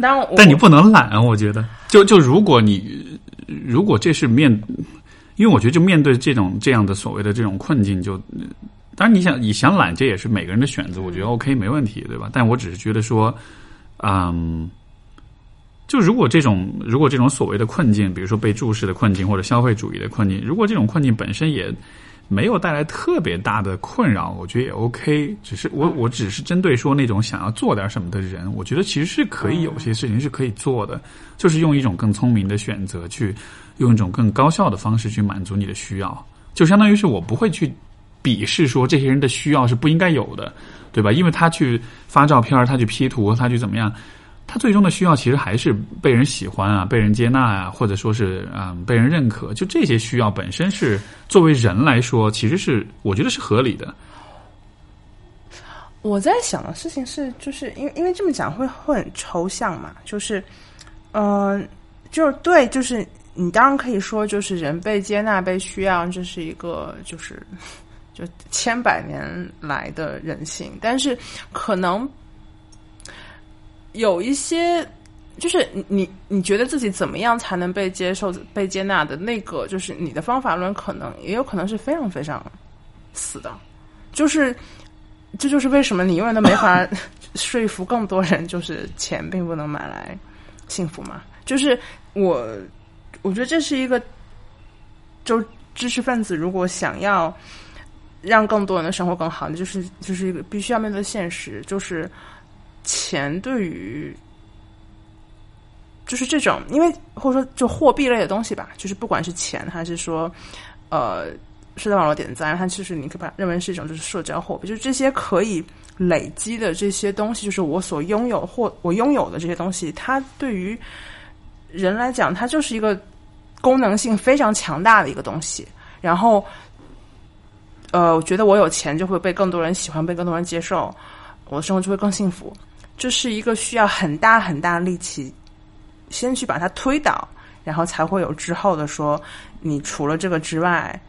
但我但你不能懒，我觉得就就如果你如果这是面，因为我觉得就面对这种这样的所谓的这种困境，就当然你想你想懒，这也是每个人的选择，我觉得 OK 没问题，对吧？但我只是觉得说。嗯，就如果这种如果这种所谓的困境，比如说被注视的困境或者消费主义的困境，如果这种困境本身也没有带来特别大的困扰，我觉得也 OK。只是我我只是针对说那种想要做点什么的人，我觉得其实是可以有些事情是可以做的，就是用一种更聪明的选择去用一种更高效的方式去满足你的需要，就相当于是我不会去鄙视说这些人的需要是不应该有的。对吧？因为他去发照片，他去 P 图，他去怎么样？他最终的需要其实还是被人喜欢啊，被人接纳啊，或者说是啊，被人认可。就这些需要本身是作为人来说，其实是我觉得是合理的。我在想的事情是，就是因为因为这么讲会会很抽象嘛，就是嗯，就是对，就是你当然可以说，就是人被接纳、被需要，这是一个就是。[LAUGHS] 就千百年来的人性，但是可能有一些，就是你你觉得自己怎么样才能被接受、被接纳的那个，就是你的方法论，可能也有可能是非常非常死的。就是这就是为什么你永远都没法说服更多人，就是钱并不能买来幸福嘛。就是我我觉得这是一个，就知识分子如果想要。让更多人的生活更好，那就是就是一个必须要面对现实，就是钱对于，就是这种，因为或者说就货币类的东西吧，就是不管是钱还是说呃社交网络点赞，它其实你可以把认为是一种就是社交货币，就是这些可以累积的这些东西，就是我所拥有或我拥有的这些东西，它对于人来讲，它就是一个功能性非常强大的一个东西。然后，呃，我觉得我有钱就会被更多人喜欢，被更多人接受，我的生活就会更幸福。这是一个需要很大很大力气，先去把它推倒，然后才会有之后的说，你除了这个之外，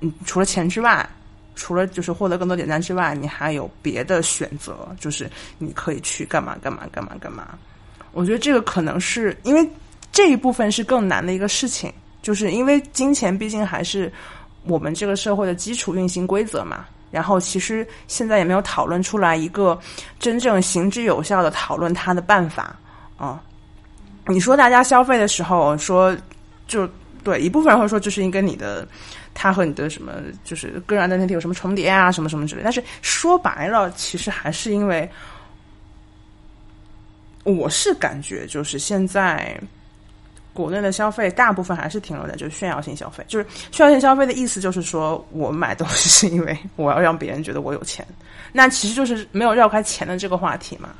嗯，除了钱之外，除了就是获得更多点赞之外，你还有别的选择，就是你可以去干嘛干嘛干嘛干嘛。我觉得这个可能是因为这一部分是更难的一个事情，就是因为金钱毕竟还是我们这个社会的基础运行规则嘛。然后其实现在也没有讨论出来一个真正行之有效的讨论它的办法啊。你说大家消费的时候说就对一部分人会说这是因为你的他和你的什么就是个人的那体有什么重叠啊什么什么之类，但是说白了其实还是因为我是感觉就是现在。国内的消费大部分还是停留在就是炫耀性消费，就是炫耀性消费的意思就是说我买东西是因为我要让别人觉得我有钱，那其实就是没有绕开钱的这个话题嘛。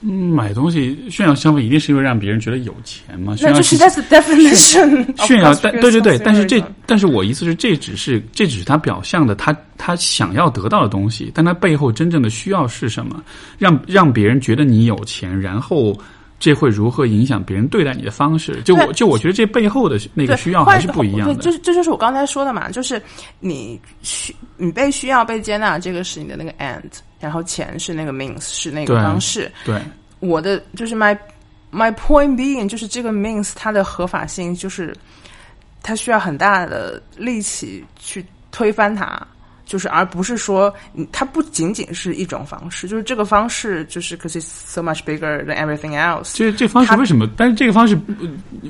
嗯，买东西炫耀消费一定是因为让别人觉得有钱嘛？那就是 that's definition [LAUGHS] 炫耀，但对对对，但是这但是我意思是这只是这只是他表象的他他想要得到的东西，但他背后真正的需要是什么？让让别人觉得你有钱，然后。这会如何影响别人对待你的方式？就我就我觉得这背后的那个需要还是不一样的。就是这就是我刚才说的嘛，就是你需你被需要被接纳，这个是你的那个 end，然后钱是那个 means，是那个方式。对，我的就是 my my point being，就是这个 means 它的合法性，就是它需要很大的力气去推翻它。就是，而不是说，它不仅仅是一种方式，就是这个方式就是 because it's so much bigger than everything else。这这方式为什么？但是这个方式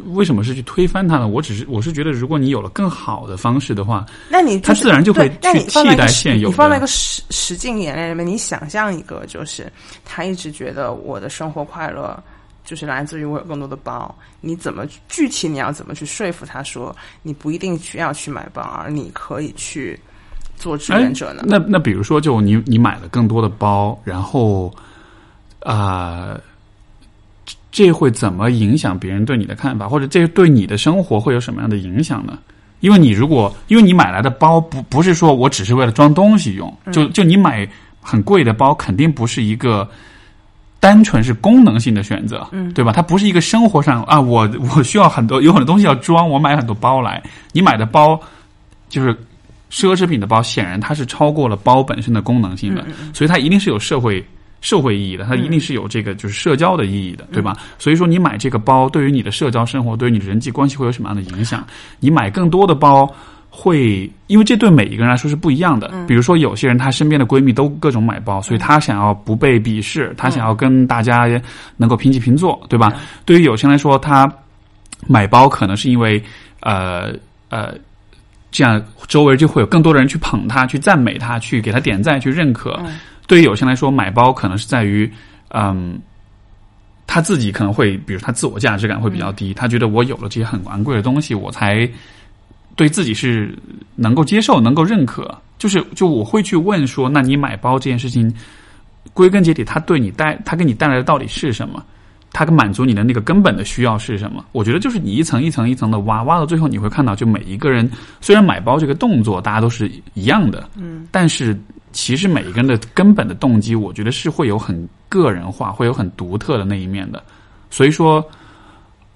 为什么是去推翻它呢？我只是我是觉得，如果你有了更好的方式的话，那你它自然就会去替代现有。你放在一个实实境演练里面，你想象一个，就是他一直觉得我的生活快乐就是来自于我有更多的包。你怎么具体你要怎么去说服他说，你不一定需要去买包，而你可以去。做志愿者呢？那那比如说，就你你买了更多的包，然后啊，这会怎么影响别人对你的看法？或者这对你的生活会有什么样的影响呢？因为你如果因为你买来的包不不是说我只是为了装东西用，就就你买很贵的包，肯定不是一个单纯是功能性的选择，嗯，对吧？它不是一个生活上啊，我我需要很多有很多东西要装，我买很多包来。你买的包就是。奢侈品的包显然它是超过了包本身的功能性的，所以它一定是有社会社会意义的，它一定是有这个就是社交的意义的，对吧？所以说你买这个包对于你的社交生活，对于你的人际关系会有什么样的影响？你买更多的包会，因为这对每一个人来说是不一样的。比如说有些人她身边的闺蜜都各种买包，所以她想要不被鄙视，她想要跟大家能够平起平坐，对吧？对于有些人来说，她买包可能是因为呃呃。这样，周围就会有更多的人去捧他，去赞美他，去给他点赞，去认可。对于有些人来说，买包可能是在于，嗯，他自己可能会，比如他自我价值感会比较低，他觉得我有了这些很昂贵的东西，我才对自己是能够接受、能够认可。就是，就我会去问说，那你买包这件事情，归根结底，他对你带，他给你带来的到底是什么？它满足你的那个根本的需要是什么？我觉得就是你一层一层一层的挖，挖到最后你会看到，就每一个人虽然买包这个动作大家都是一样的，嗯，但是其实每一个人的根本的动机，我觉得是会有很个人化，会有很独特的那一面的。所以说，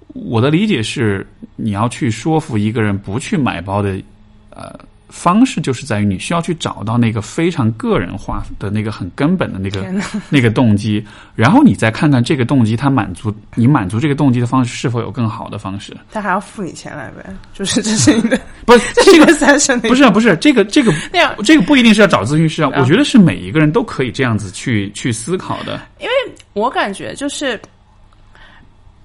我的理解是，你要去说服一个人不去买包的，呃。方式就是在于你需要去找到那个非常个人化的那个很根本的那个 [LAUGHS] 那个动机，然后你再看看这个动机它满足你满足这个动机的方式是否有更好的方式。他还要付你钱来呗？[LAUGHS] 就是这是你的 [LAUGHS] 不是这个三生不是不是这个这个那样这个不一定是要找咨询师啊，我觉得是每一个人都可以这样子去去思考的。因为我感觉就是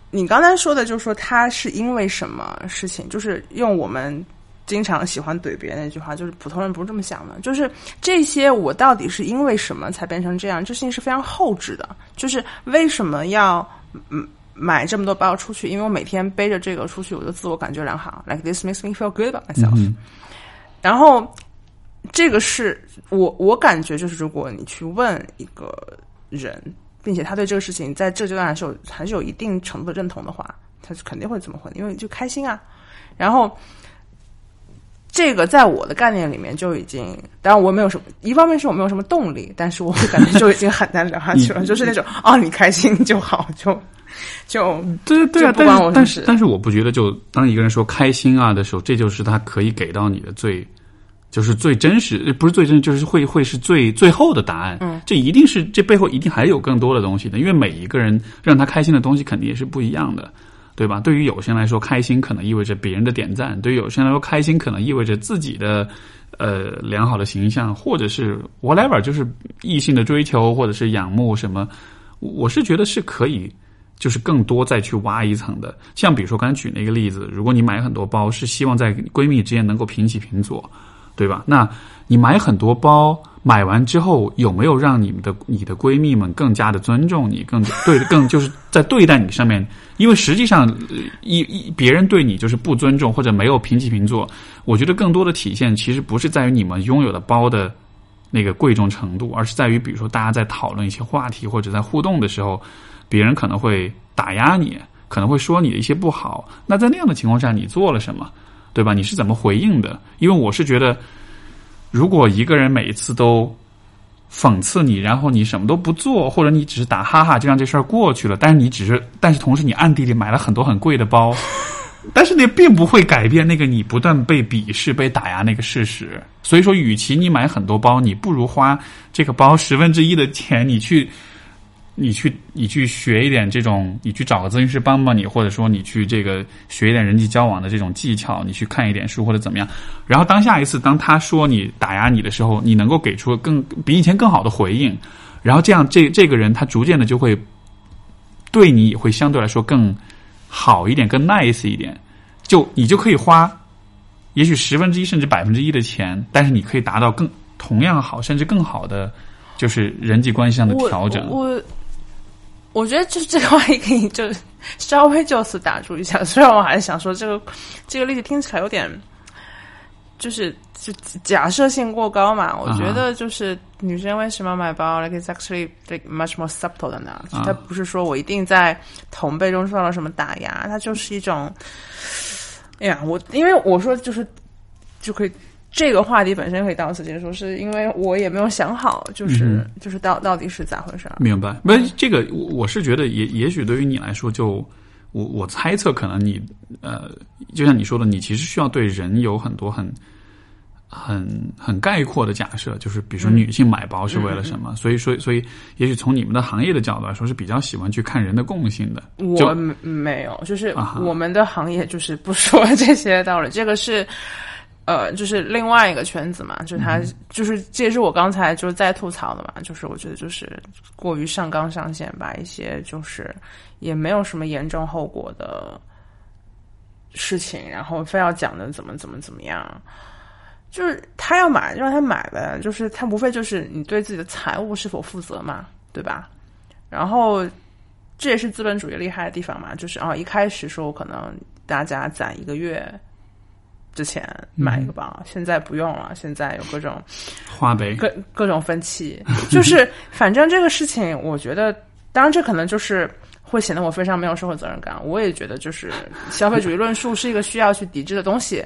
你刚才说的，就是说他是因为什么事情，就是用我们。经常喜欢怼别人那句话，就是普通人不是这么想的。就是这些，我到底是因为什么才变成这样？这事情是非常后置的。就是为什么要嗯买这么多包出去？因为我每天背着这个出去，我就自我感觉良好，like this makes me feel good about myself。然后这个是我我感觉就是，如果你去问一个人，并且他对这个事情在这阶段还是有还是有一定程度的认同的话，他是肯定会这么回，因为就开心啊。然后。这个在我的概念里面就已经，当然我没有什么，一方面是我没有什么动力，但是我感觉就已经很难聊下去了，[LAUGHS] 就是那种啊，你开心就好，就就对对啊，就不关我什么事但是但是我不觉得，就当一个人说开心啊的时候，这就是他可以给到你的最，就是最真实，呃不是最真实，就是会会是最最后的答案。嗯，这一定是这背后一定还有更多的东西的，因为每一个人让他开心的东西肯定也是不一样的。对吧？对于有些人来说，开心可能意味着别人的点赞；对于有些人来说，开心可能意味着自己的呃良好的形象，或者是 whatever，就是异性的追求，或者是仰慕什么。我是觉得是可以，就是更多再去挖一层的。像比如说刚才举那个例子，如果你买很多包，是希望在闺蜜之间能够平起平坐，对吧？那你买很多包，买完之后有没有让你们的你的闺蜜们更加的尊重你，更对更就是在对待你上面？因为实际上，一一别人对你就是不尊重或者没有平起平坐，我觉得更多的体现其实不是在于你们拥有的包的那个贵重程度，而是在于比如说大家在讨论一些话题或者在互动的时候，别人可能会打压你，可能会说你的一些不好。那在那样的情况下，你做了什么，对吧？你是怎么回应的？因为我是觉得，如果一个人每一次都讽刺你，然后你什么都不做，或者你只是打哈哈就让这事儿过去了，但是你只是，但是同时你暗地里买了很多很贵的包，[LAUGHS] 但是那并不会改变那个你不断被鄙视、被打压那个事实。所以说，与其你买很多包，你不如花这个包十分之一的钱，你去。你去，你去学一点这种，你去找个咨询师帮帮你，或者说你去这个学一点人际交往的这种技巧，你去看一点书或者怎么样。然后当下一次当他说你打压你的时候，你能够给出更比以前更好的回应，然后这样这这个人他逐渐的就会对你也会相对来说更好一点，更 nice 一点。就你就可以花也许十分之一甚至百分之一的钱，但是你可以达到更同样好甚至更好的就是人际关系上的调整。我我我觉得就是这个话题可以就稍微就此打住一下，虽然我还是想说这个 [LAUGHS] 这个例子听起来有点就是就假设性过高嘛。我觉得就是女生为什么买包，like it's actually like much more subtle than that、啊它不是说我一定在同辈中受到了什么打压，它就是一种，哎呀，我因为我说就是就可以。这个话题本身可以到此结束，是因为我也没有想好，就是、嗯就是到到底是咋回事儿。明白，不，这个我我是觉得也也许对于你来说就，我我猜测可能你呃，就像你说的，你其实需要对人有很多很很很概括的假设，就是比如说女性买包是为了什么，所以说所以也许从你们的行业的角度来说是比较喜欢去看人的共性的。我没没有，就是我们的行业就是不说这些道理，这个是。呃，就是另外一个圈子嘛，就是他，就是这也是我刚才就是在吐槽的嘛，就是我觉得就是过于上纲上线，把一些就是也没有什么严重后果的事情，然后非要讲的怎么怎么怎么样，就是他要买就让他买呗，就是他无非就是你对自己的财务是否负责嘛，对吧？然后这也是资本主义厉害的地方嘛，就是啊、一开始说我可能大家攒一个月之前买一个包，现在不用了，现在有各种花呗，各各种分期，[LAUGHS] 就是反正这个事情，我觉得，当然这可能就是会显得我非常没有社会责任感。我也觉得，就是消费主义论述是一个需要去抵制的东西，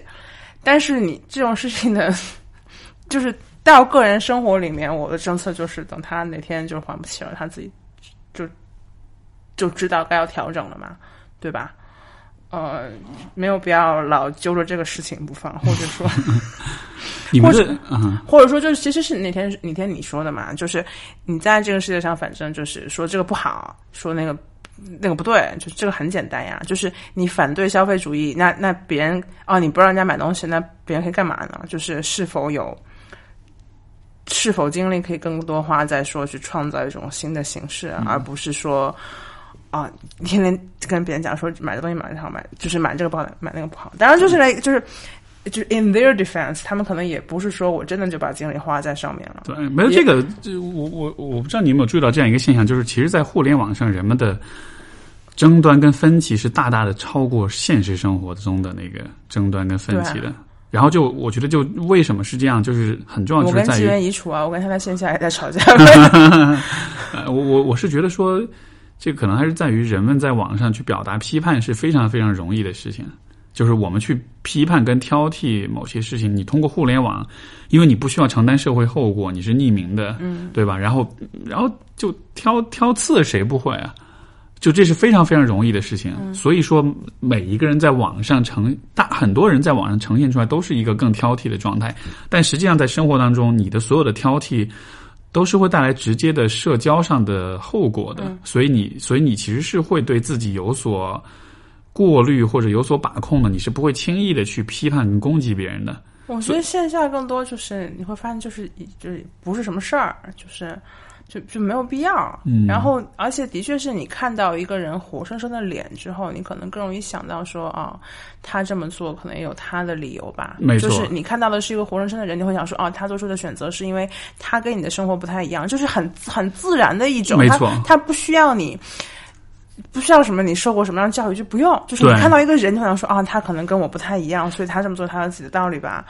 但是你这种事情呢，[LAUGHS] 就是到个人生活里面，我的政策就是等他哪天就还不起了，他自己就就知道该要调整了嘛，对吧？呃，没有必要老揪着这个事情不放，或者说。[LAUGHS] 你们或者或者说就是其实是那天那天你说的嘛，就是你在这个世界上，反正就是说这个不好，说那个那个不对，就这个很简单呀，就是你反对消费主义，那那别人啊、你不让人家买东西，那别人可以干嘛呢？就是是否有是否精力可以更多花在说去创造一种新的形式，而不是说。啊，天天跟别人讲说买这东西买的好买，就是买这个不好，买那个不好。当然就是来就是就是 in their defense，他们可能也不是说我真的就把精力花在上面了。对，没有这个，就我我我不知道你有没有注意到这样一个现象，就是其实，在互联网上，人们的争端跟分歧是大大的超过现实生活中的那个争端跟分歧的。然后就我觉得，就为什么是这样，就是很重要，我跟吉就是在于，原移除啊，我跟他在线下也在吵架。[LAUGHS] 呃，我我我是觉得说，这可能还是在于人们在网上去表达批判是非常非常容易的事情。就是我们去批判跟挑剔某些事情，你通过互联网，因为你不需要承担社会后果，你是匿名的，嗯，对吧？然后，然后就挑挑刺，谁不会啊？就这是非常非常容易的事情。所以说，每一个人在网上呈大很多人在网上呈现出来都是一个更挑剔的状态，但实际上在生活当中，你的所有的挑剔。都是会带来直接的社交上的后果的，所以你，所以你其实是会对自己有所过滤或者有所把控的，你是不会轻易的去批判跟攻击别人的。我觉得线下更多就是你会发现，就是就是不是什么事儿，就是。就就没有必要，嗯，然后而且的确是你看到一个人活生生的脸之后，你可能更容易想到说啊，他这么做可能也有他的理由吧。没错，就是你看到的是一个活生生的人，你会想说啊，他做出的选择是因为他跟你的生活不太一样，就是很很自然的一种，没。错，他不需要你，不需要什么你受过什么样的教育就不用，就是你看到一个人，就想说啊，他可能跟我不太一样，所以他这么做他有自己的道理吧。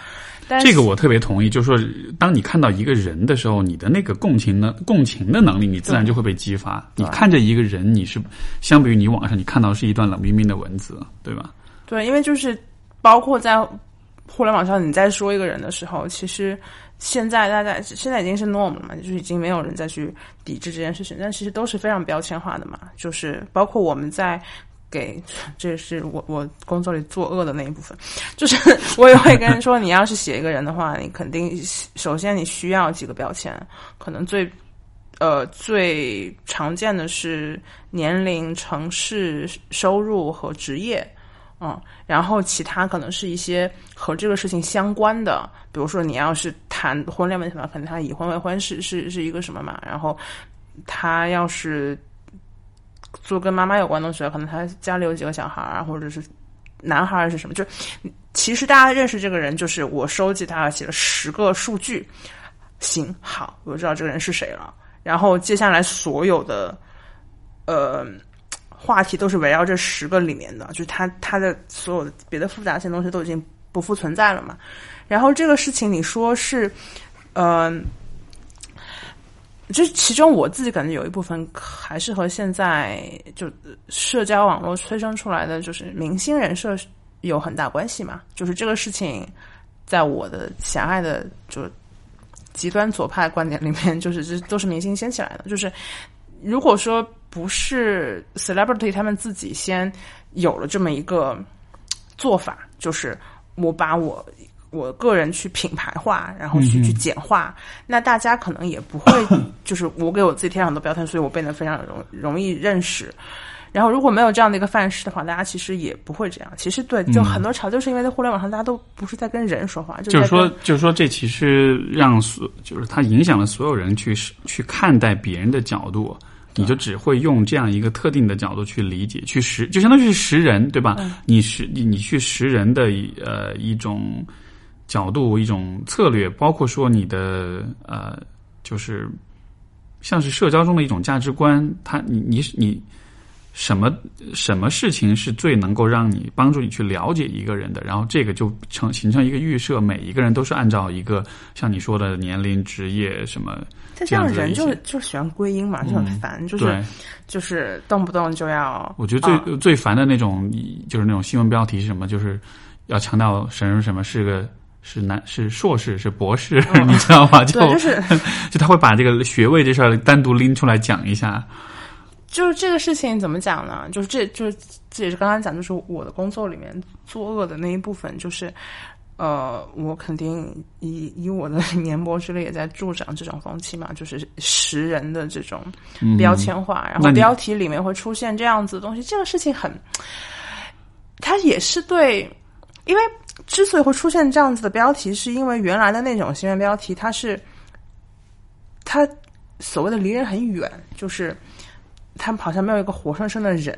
这个我特别同意，就是说，当你看到一个人的时候，你的那个共情的共情的能力，你自然就会被激发。你看着一个人，你是相比于你网上你看到是一段冷冰冰的文字，对吧？对，因为就是包括在互联网上，你在说一个人的时候，其实现在大家现在已经是 norm 了嘛，就是已经没有人再去抵制这件事情，但其实都是非常标签化的嘛，就是包括我们在。给，这是我我工作里作恶的那一部分，[LAUGHS] 就是我也会跟人说，你要是写一个人的话，你肯定首先你需要几个标签，可能最呃最常见的是年龄、城市、收入和职业，嗯，然后其他可能是一些和这个事情相关的，比如说你要是谈婚恋问题的话，可能他已婚未婚是是是一个什么嘛，然后他要是。做跟妈妈有关的东西，可能他家里有几个小孩啊，或者是男孩是什么？就其实大家认识这个人，就是我收集他写了十个数据，行好，我知道这个人是谁了。然后接下来所有的呃话题都是围绕这十个里面的，就是他他的所有的别的复杂性东西都已经不复存在了嘛。然后这个事情你说是嗯。就其中我自己感觉有一部分还是和现在就社交网络催生出来的就是明星人设有很大关系嘛。就是这个事情，在我的狭隘的就极端左派观点里面，就是这都是明星掀起来的。就是如果说不是 celebrity 他们自己先有了这么一个做法，就是我把我。我个人去品牌化，然后去去简化，那大家可能也不会，[LAUGHS] 就是我给我自己贴上很多标签，所以我变得非常容容易认识。然后如果没有这样的一个范式的话，大家其实也不会这样。其实对，就很多潮就是因为在互联网上，大家都不是在跟人说话，就是说，就是说，这其实让所，就是它影响了所有人去去看待别人的角度，你就只会用这样一个特定的角度去理解，去识，就相当于是识人，对吧？你识你你去识人的一呃一种。角度一种策略，包括说你的呃，就是像是社交中的一种价值观，它你你你什么什么事情是最能够让你帮助你去了解一个人的，然后这个就成形成一个预设，每一个人都是按照一个像你说的年龄、职业什么这样人就就喜欢归因嘛，就很烦，就是就是动不动就要。我觉得最最烦的那种就是那种新闻标题是什么，就是要强调什么什么是个。是男是硕士是博士，[LAUGHS] 你知道吗？就是就他会把这个学位这事儿单独拎出来讲一下。就是这个事情怎么讲呢？就是这就是这也是刚刚讲，就是我的工作里面作恶的那一部分，就是呃，我肯定以以我的 [LAUGHS] 年博之力也在助长这种风气嘛，就是识人的这种标签化，然后标题里面会出现这样子的东西。这个事情很，它也是对，因为。之所以会出现这样子的标题，是因为原来的那种新闻标题，它是它所谓的离人很远，就是他们好像没有一个活生生的人。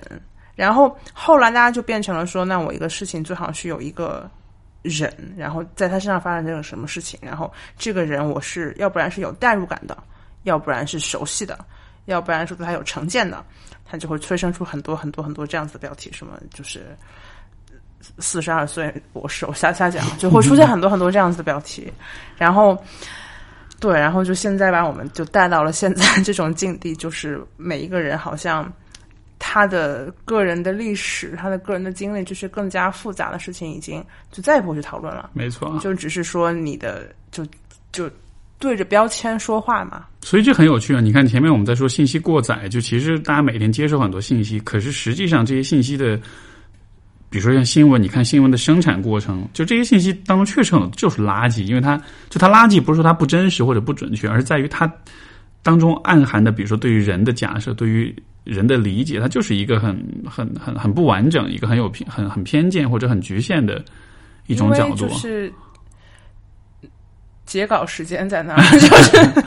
然后后来大家就变成了说，那我一个事情最好是有一个人，然后在他身上发生这个什么事情，然后这个人我是要不然是有代入感的，要不然是熟悉的，要不然是对他有成见的，他就会催生出很多很多很多这样子的标题，什么就是。四十二岁博士，我瞎瞎讲，[LAUGHS] 就会出现很多很多这样子的标题，然后，对，然后就现在把我们就带到了现在这种境地，就是每一个人好像他的个人的历史、他的个人的经历，就是更加复杂的事情，已经就再也不会去讨论了。没错，就只是说你的就就对着标签说话嘛。所以这很有趣啊！你看前面我们在说信息过载，就其实大家每天接受很多信息，可是实际上这些信息的，比如说像新闻，你看新闻的生产过程，就这些信息当中确实很就是垃圾，因为它就它垃圾不是说它不真实或者不准确，而是在于它当中暗含的，比如说对于人的假设，对于人的理解，它就是一个很很很很不完整，一个很有偏很很偏见或者很局限的一种角度。就是截稿时间在那儿，就是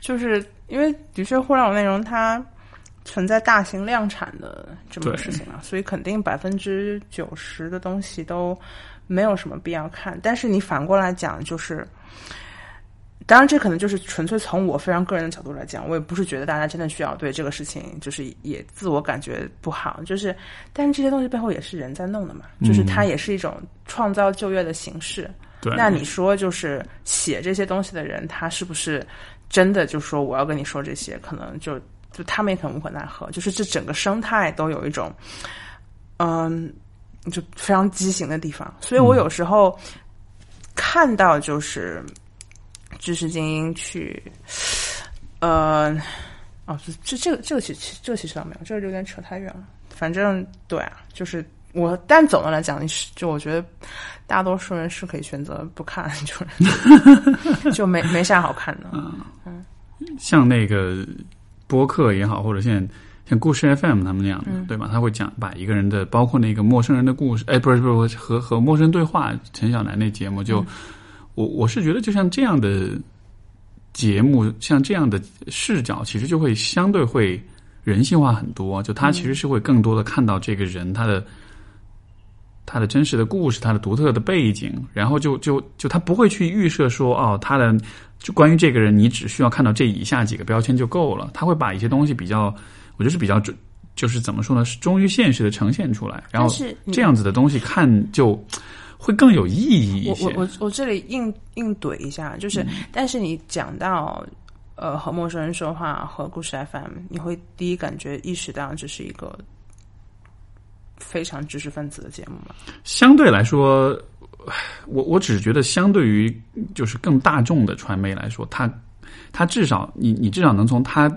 [LAUGHS] 就是因为的确互联网内容它存在大型量产的这么个事情啊，所以肯定百分之九十的东西都没有什么必要看。但是你反过来讲，就是。当然，这可能就是纯粹从我非常个人的角度来讲，我也不是觉得大家真的需要对这个事情就是也自我感觉不好，就是，但是这些东西背后也是人在弄的嘛，就是它也是一种创造就业的形式。对，那你说就是写这些东西的人，他是不是真的就说我要跟你说这些？可能就就他们也很无可奈何，就是这整个生态都有一种，嗯，就非常畸形的地方。所以我有时候看到就是。知识精英去，呃，哦，这这个这个其实这个其实倒没有，这个有点扯太远了。反正对啊，就是我，但总的来讲，就我觉得大多数人是可以选择不看，[LAUGHS] 就是就没没啥好看的。嗯，像那个播客也好，或者像像故事 FM 他们那样的，对吧？他会讲把一个人的，包括那个陌生人的故事，哎，不是不是和和陌生对话，陈小南那节目就。我我是觉得，就像这样的节目，像这样的视角，其实就会相对会人性化很多。就他其实是会更多的看到这个人他的他的真实的故事，他的独特的背景，然后就就就他不会去预设说哦，他的就关于这个人，你只需要看到这以下几个标签就够了。他会把一些东西比较，我觉得是比较准，就是怎么说呢，是忠于现实的呈现出来。然后这样子的东西看就。会更有意义一些。我我我这里硬硬怼一下，就是，但是你讲到呃和陌生人说话和故事 FM，你会第一感觉意识到这是一个非常知识分子的节目吗？相对来说，我我只是觉得，相对于就是更大众的传媒来说，它它至少你你至少能从它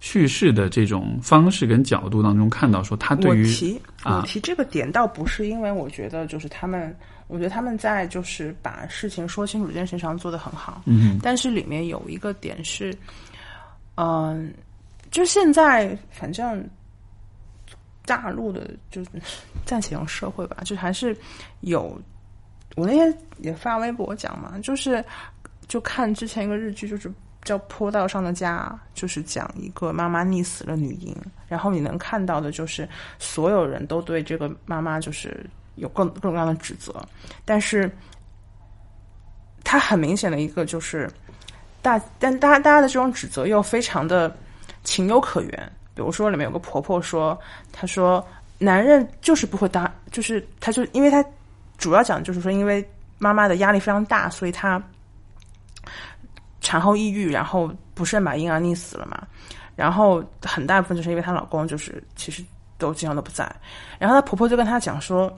叙事的这种方式跟角度当中看到，说它对于我提我提这个点，倒不是因为我觉得就是他们。我觉得他们在就是把事情说清楚这件事情上做得很好，嗯，但是里面有一个点是，嗯，就现在反正大陆的就暂且用社会吧，就还是有我那天也发微博讲嘛，就是就看之前一个日剧，就是叫《坡道上的家》，就是讲一个妈妈溺死了女婴，然后你能看到的就是所有人都对这个妈妈就是。有各各种各样的指责，但是，他很明显的一个就是大，但大家大家的这种指责又非常的情有可原。比如说，里面有个婆婆说：“她说男人就是不会当，就是他就因为他主要讲就是说，因为妈妈的压力非常大，所以她产后抑郁，然后不慎把婴儿溺死了嘛。然后很大部分就是因为她老公就是其实都经常都不在，然后她婆婆就跟她讲说。”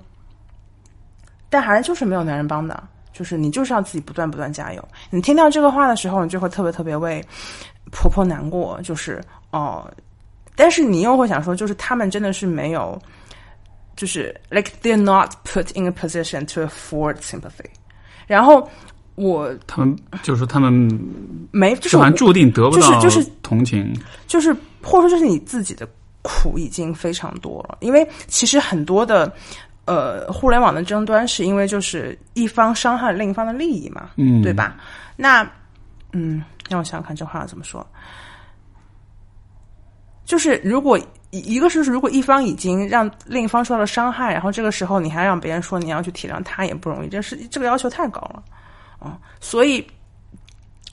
但还是就是没有男人帮的，就是你就是要自己不断不断加油。你听到这个话的时候，你就会特别特别为婆婆难过，就是哦。但是你又会想说，就是他们真的是没有，就是 like they're not put in a position to afford sympathy。然后我他们就是他们没就是好像注定得不到就是同情，就是或者说就是你自己的苦已经非常多了，因为其实很多的。呃，互联网的争端是因为就是一方伤害另一方的利益嘛，嗯，对吧？那，嗯，让我想想看这话怎么说。就是如果一个是如果一方已经让另一方受到了伤害，然后这个时候你还让别人说你要去体谅他也不容易，这是这个要求太高了啊。所以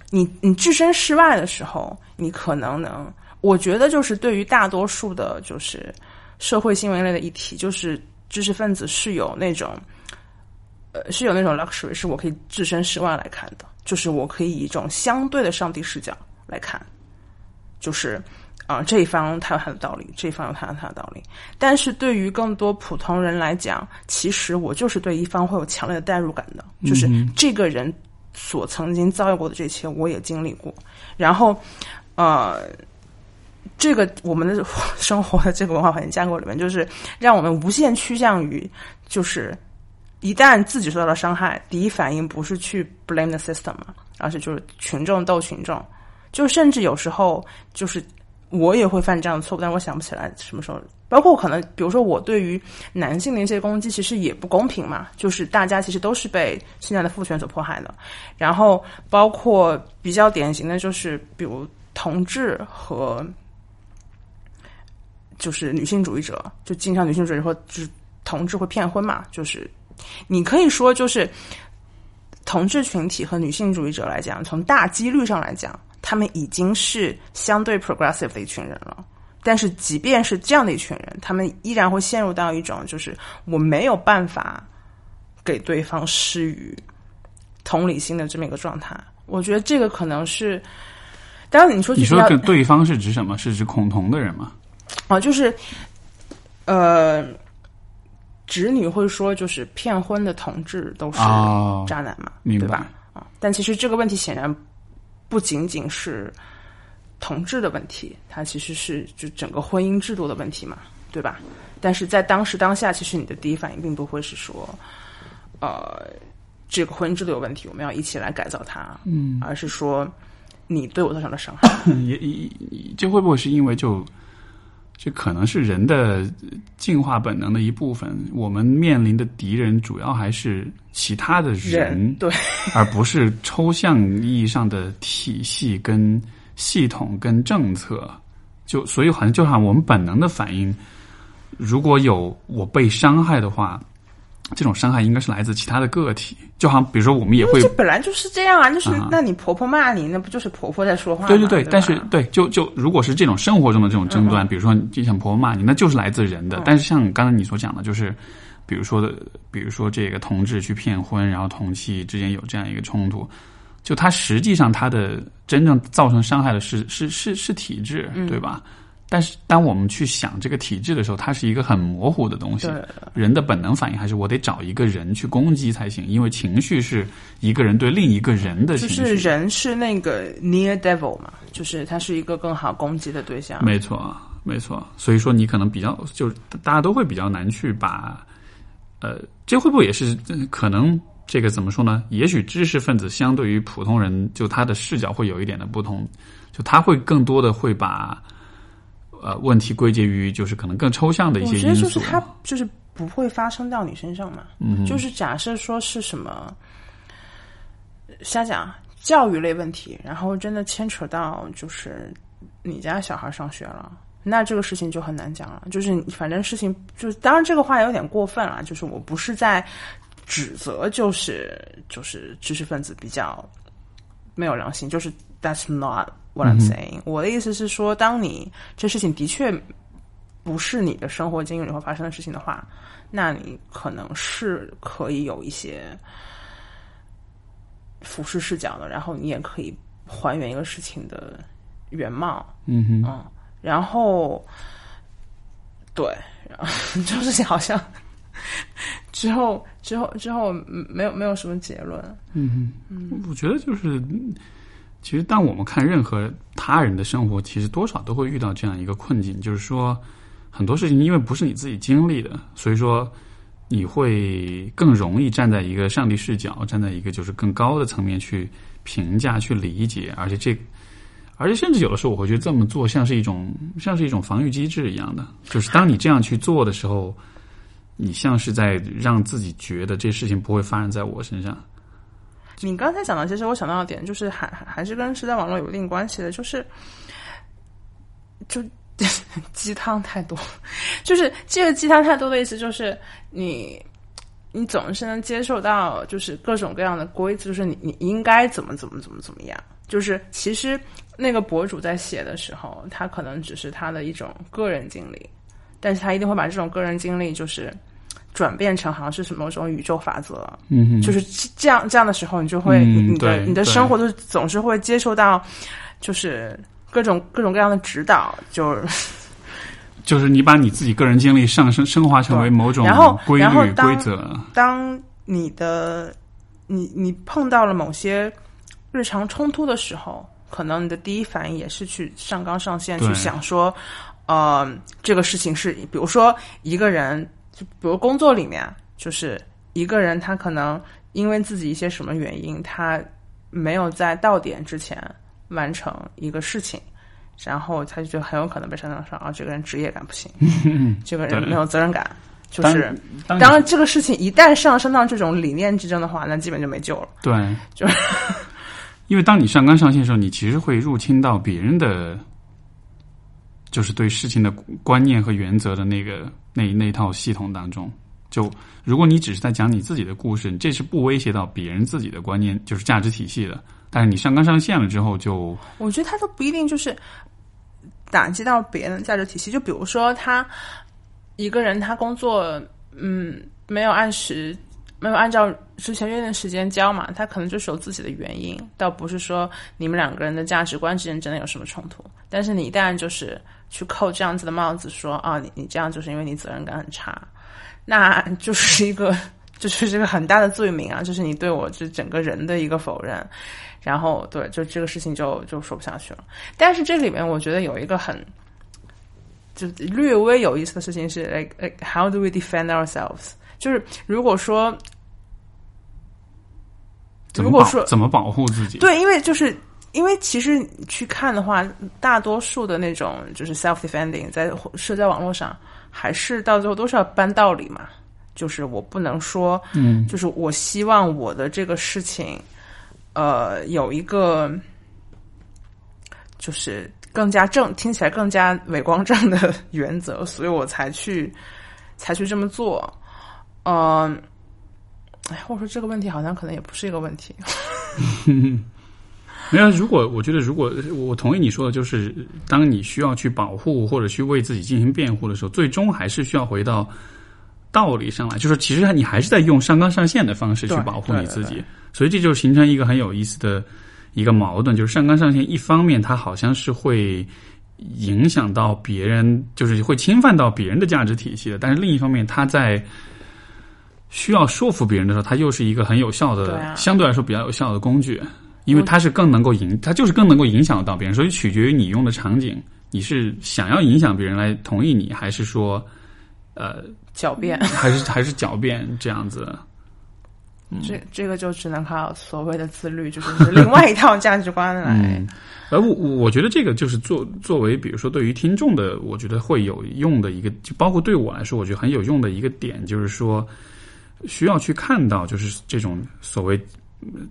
你你置身事外的时候，你可能能，我觉得就是对于大多数的，就是社会新闻类的议题，就是。知识分子是有那种，呃，是有那种 luxury，是我可以置身事外来看的，就是我可以以一种相对的上帝视角来看，就是啊、这一方他有他的道理，这一方有他有他的道理。但是对于更多普通人来讲，其实我就是对一方会有强烈的代入感的，就是这个人所曾经遭遇过的这些，我也经历过。然后，呃，这个我们的 [LAUGHS] 生活的这个文化环境架构里面，就是让我们无限趋向于，就是一旦自己受到了伤害，第一反应不是去 blame the system 嘛，而是就是群众斗群众，就甚至有时候就是我也会犯这样的错误，但我想不起来什么时候。包括可能，比如说我对于男性的一些攻击，其实也不公平嘛，就是大家其实都是被现在的父权所迫害的。然后包括比较典型的就是，比如同志和就是女性主义者，就经常女性主义者或就是同志会骗婚嘛，就是你可以说就是同志群体和女性主义者来讲，从大几率上来讲，他们已经是相对 progressive 的一群人了。但是，即便是这样的一群人，他们依然会陷入到一种就是我没有办法给对方施予同理心的这么一个状态。我觉得这个可能是，当然你说你说这对方是指什么？是指恐同的人吗？啊，就是呃，直女会说，就是骗婚的同志都是哦，渣男嘛，明白对吧？啊，但其实这个问题显然不仅仅是同志的问题，它其实是就整个婚姻制度的问题嘛，对吧？但是在当时当下，其实你的第一反应并不会是说，呃，这个婚姻制度有问题，我们要一起来改造它，嗯，而是说你对我造成了伤害，[COUGHS] 也也也这会不会是因为就这可能是人的进化本能的一部分？我们面临的敌人主要还是其他的人，对，[LAUGHS] 而不是抽象意义上的体系、跟系统、跟政策。就所以好像就好像我们本能的反应，如果有我被伤害的话，这种伤害应该是来自其他的个体。就好像比如说我们也会这本来就是这样啊，就是啊那你婆婆骂你，那不就是婆婆在说话吗？对对对，吧但是对，就就如果是这种生活中的这种争嗯端，比如说就像婆婆骂你，那就是来自人的。但是像刚才你所讲的，就是比如说的，比如说这个同志去骗婚，然后同妻之间有这样一个冲突，就他实际上他的真正造成伤害的是是是是体制，嗯对吧？但是当我们去想这个体制的时候，它是一个很模糊的东西。人的本能反应还是我得找一个人去攻击才行，因为情绪是一个人对另一个人的就情绪。是人是那个 near devil 嘛，就是他是一个更好攻击的对象。没错，没错。所以说你可能比较，就是大家都会比较难去把，呃，这会不会也是呃可能这个怎么说呢？也许知识分子相对于普通人，就他的视角会有一点的不同，就他会更多的会把，呃，问题归结于就是可能更抽象的一些因素。觉得就是他就是不会发生到你身上嘛。嗯，就是假设说是什么，瞎讲教育类问题，然后真的牵扯到就是你家小孩上学了。那这个事情就很难讲了，就是反正事情就是，当然这个话有点过分了，就是我不是在指责，就是就是知识分子比较没有良心，就是 that's not what I'm saying、我的意思是说，当你这事情的确不是你的生活经历里会发生的事情的话，那你可能是可以有一些俯视视角的，然后你也可以还原一个事情的原貌。嗯哼，然后，对，然后就是 [LAUGHS] 好像之后之后之后嗯没有没有什么结论。嗯我觉得就是，嗯其实当我们看任何他人的生活，其实多少都会遇到这样一个困境，就是说很多事情因为不是你自己经历的，所以说你会更容易站在一个上帝视角，站在一个就是更高的层面去评价、去理解，而且这。而且甚至有的时候，我会觉得这么做像是一种像是一种防御机制一样的，就是当你这样去做的时候，你像是在让自己觉得这事情不会发生在我身上。你刚才讲的，其实我想到的点就是还还是跟时代网络有一定关系的，就是就 [LAUGHS] 鸡汤太多，就是这个鸡汤太多的意思就是你。你总是能接受到，就是各种各样的规则，就是你你应该怎么怎么怎么怎么样。就是其实那个博主在写的时候，他可能只是他的一种个人经历，但是他一定会把这种个人经历就是转变成好像是什么某种宇宙法则。嗯哼，就是这样这样的时候，你就会、嗯你你的你的生活就总是会接受到，就是各种各种各样的指导，就 [LAUGHS] 就是你把你自己个人经历上升升华成为某种然后规然后规则，当你的你你碰到了某些日常冲突的时候，可能你的第一反应也是去上纲上线，去想说，呃，这个事情是，比如说一个人，就比如工作里面，就是一个人他可能因为自己一些什么原因，他没有在到点之前完成一个事情。然后他就觉得很有可能被上纲上啊，这个人职业感不行，[LAUGHS] 这个人没有责任感，就是当然，这个事情一旦上升到这种理念之争的话，那基本就没救了。对，就是因为当你上纲上线的时候，你其实会入侵到别人的，就是对事情的观念和原则的那个那那套系统当中。就如果你只是在讲你自己的故事，这是不威胁到别人自己的观念，就是价值体系的。但是你上纲上线了之后就，我觉得他都不一定就是打击到别人的价值体系。就比如说他一个人，他工作嗯没有按时没有按照之前约定的时间交嘛，他可能就是有自己的原因，倒不是说你们两个人的价值观之间真的有什么冲突。但是你一旦就是去扣这样子的帽子说，啊，你你这样就是因为你责任感很差，那就是一个。这就是这个很大的罪名啊！就是你对我这整个人的一个否认，然后对，就这个事情就就说不下去了。但是这里面我觉得有一个很就略微有意思的事情是，like like how do we defend ourselves？就是如果说如果说怎么保护自己？对，因为就是因为其实去看的话，大多数的那种就是 self defending 在社交网络上，还是到最后都是要搬道理嘛。就是我不能说，嗯，就是我希望我的这个事情，呃，有一个就是更加正，听起来更加伟光正的原则，[LAUGHS] 所以我才去才去这么做。嗯、哎，或者说这个问题好像可能也不是一个问题。[LAUGHS] 没有，如果我觉得，如果我同意你说的，就是当你需要去保护或者去为自己进行辩护的时候，最终还是需要回到道理上来，就是其实你还是在用上纲上线的方式去保护你自己，所以这就形成一个很有意思的一个矛盾，就是上纲上线一方面它好像是会影响到别人，就是会侵犯到别人的价值体系的，但是另一方面，它在需要说服别人的时候，它又是一个很有效的，对啊相对来说比较有效的工具。因为它是更能够影，它就是更能够影响到别人，所以取决于你用的场景，你是想要影响别人来同意你，还是说，呃，狡辩，[LAUGHS] 还是还是狡辩这样子？这这个就只能靠所谓的自律，就是是另外一套价值观来。嗯，而我我觉得这个就是作作为，比如说对于听众的，我觉得会有用的一个，就包括对我来说，我觉得很有用的一个点，就是说需要去看到，就是这种所谓嗯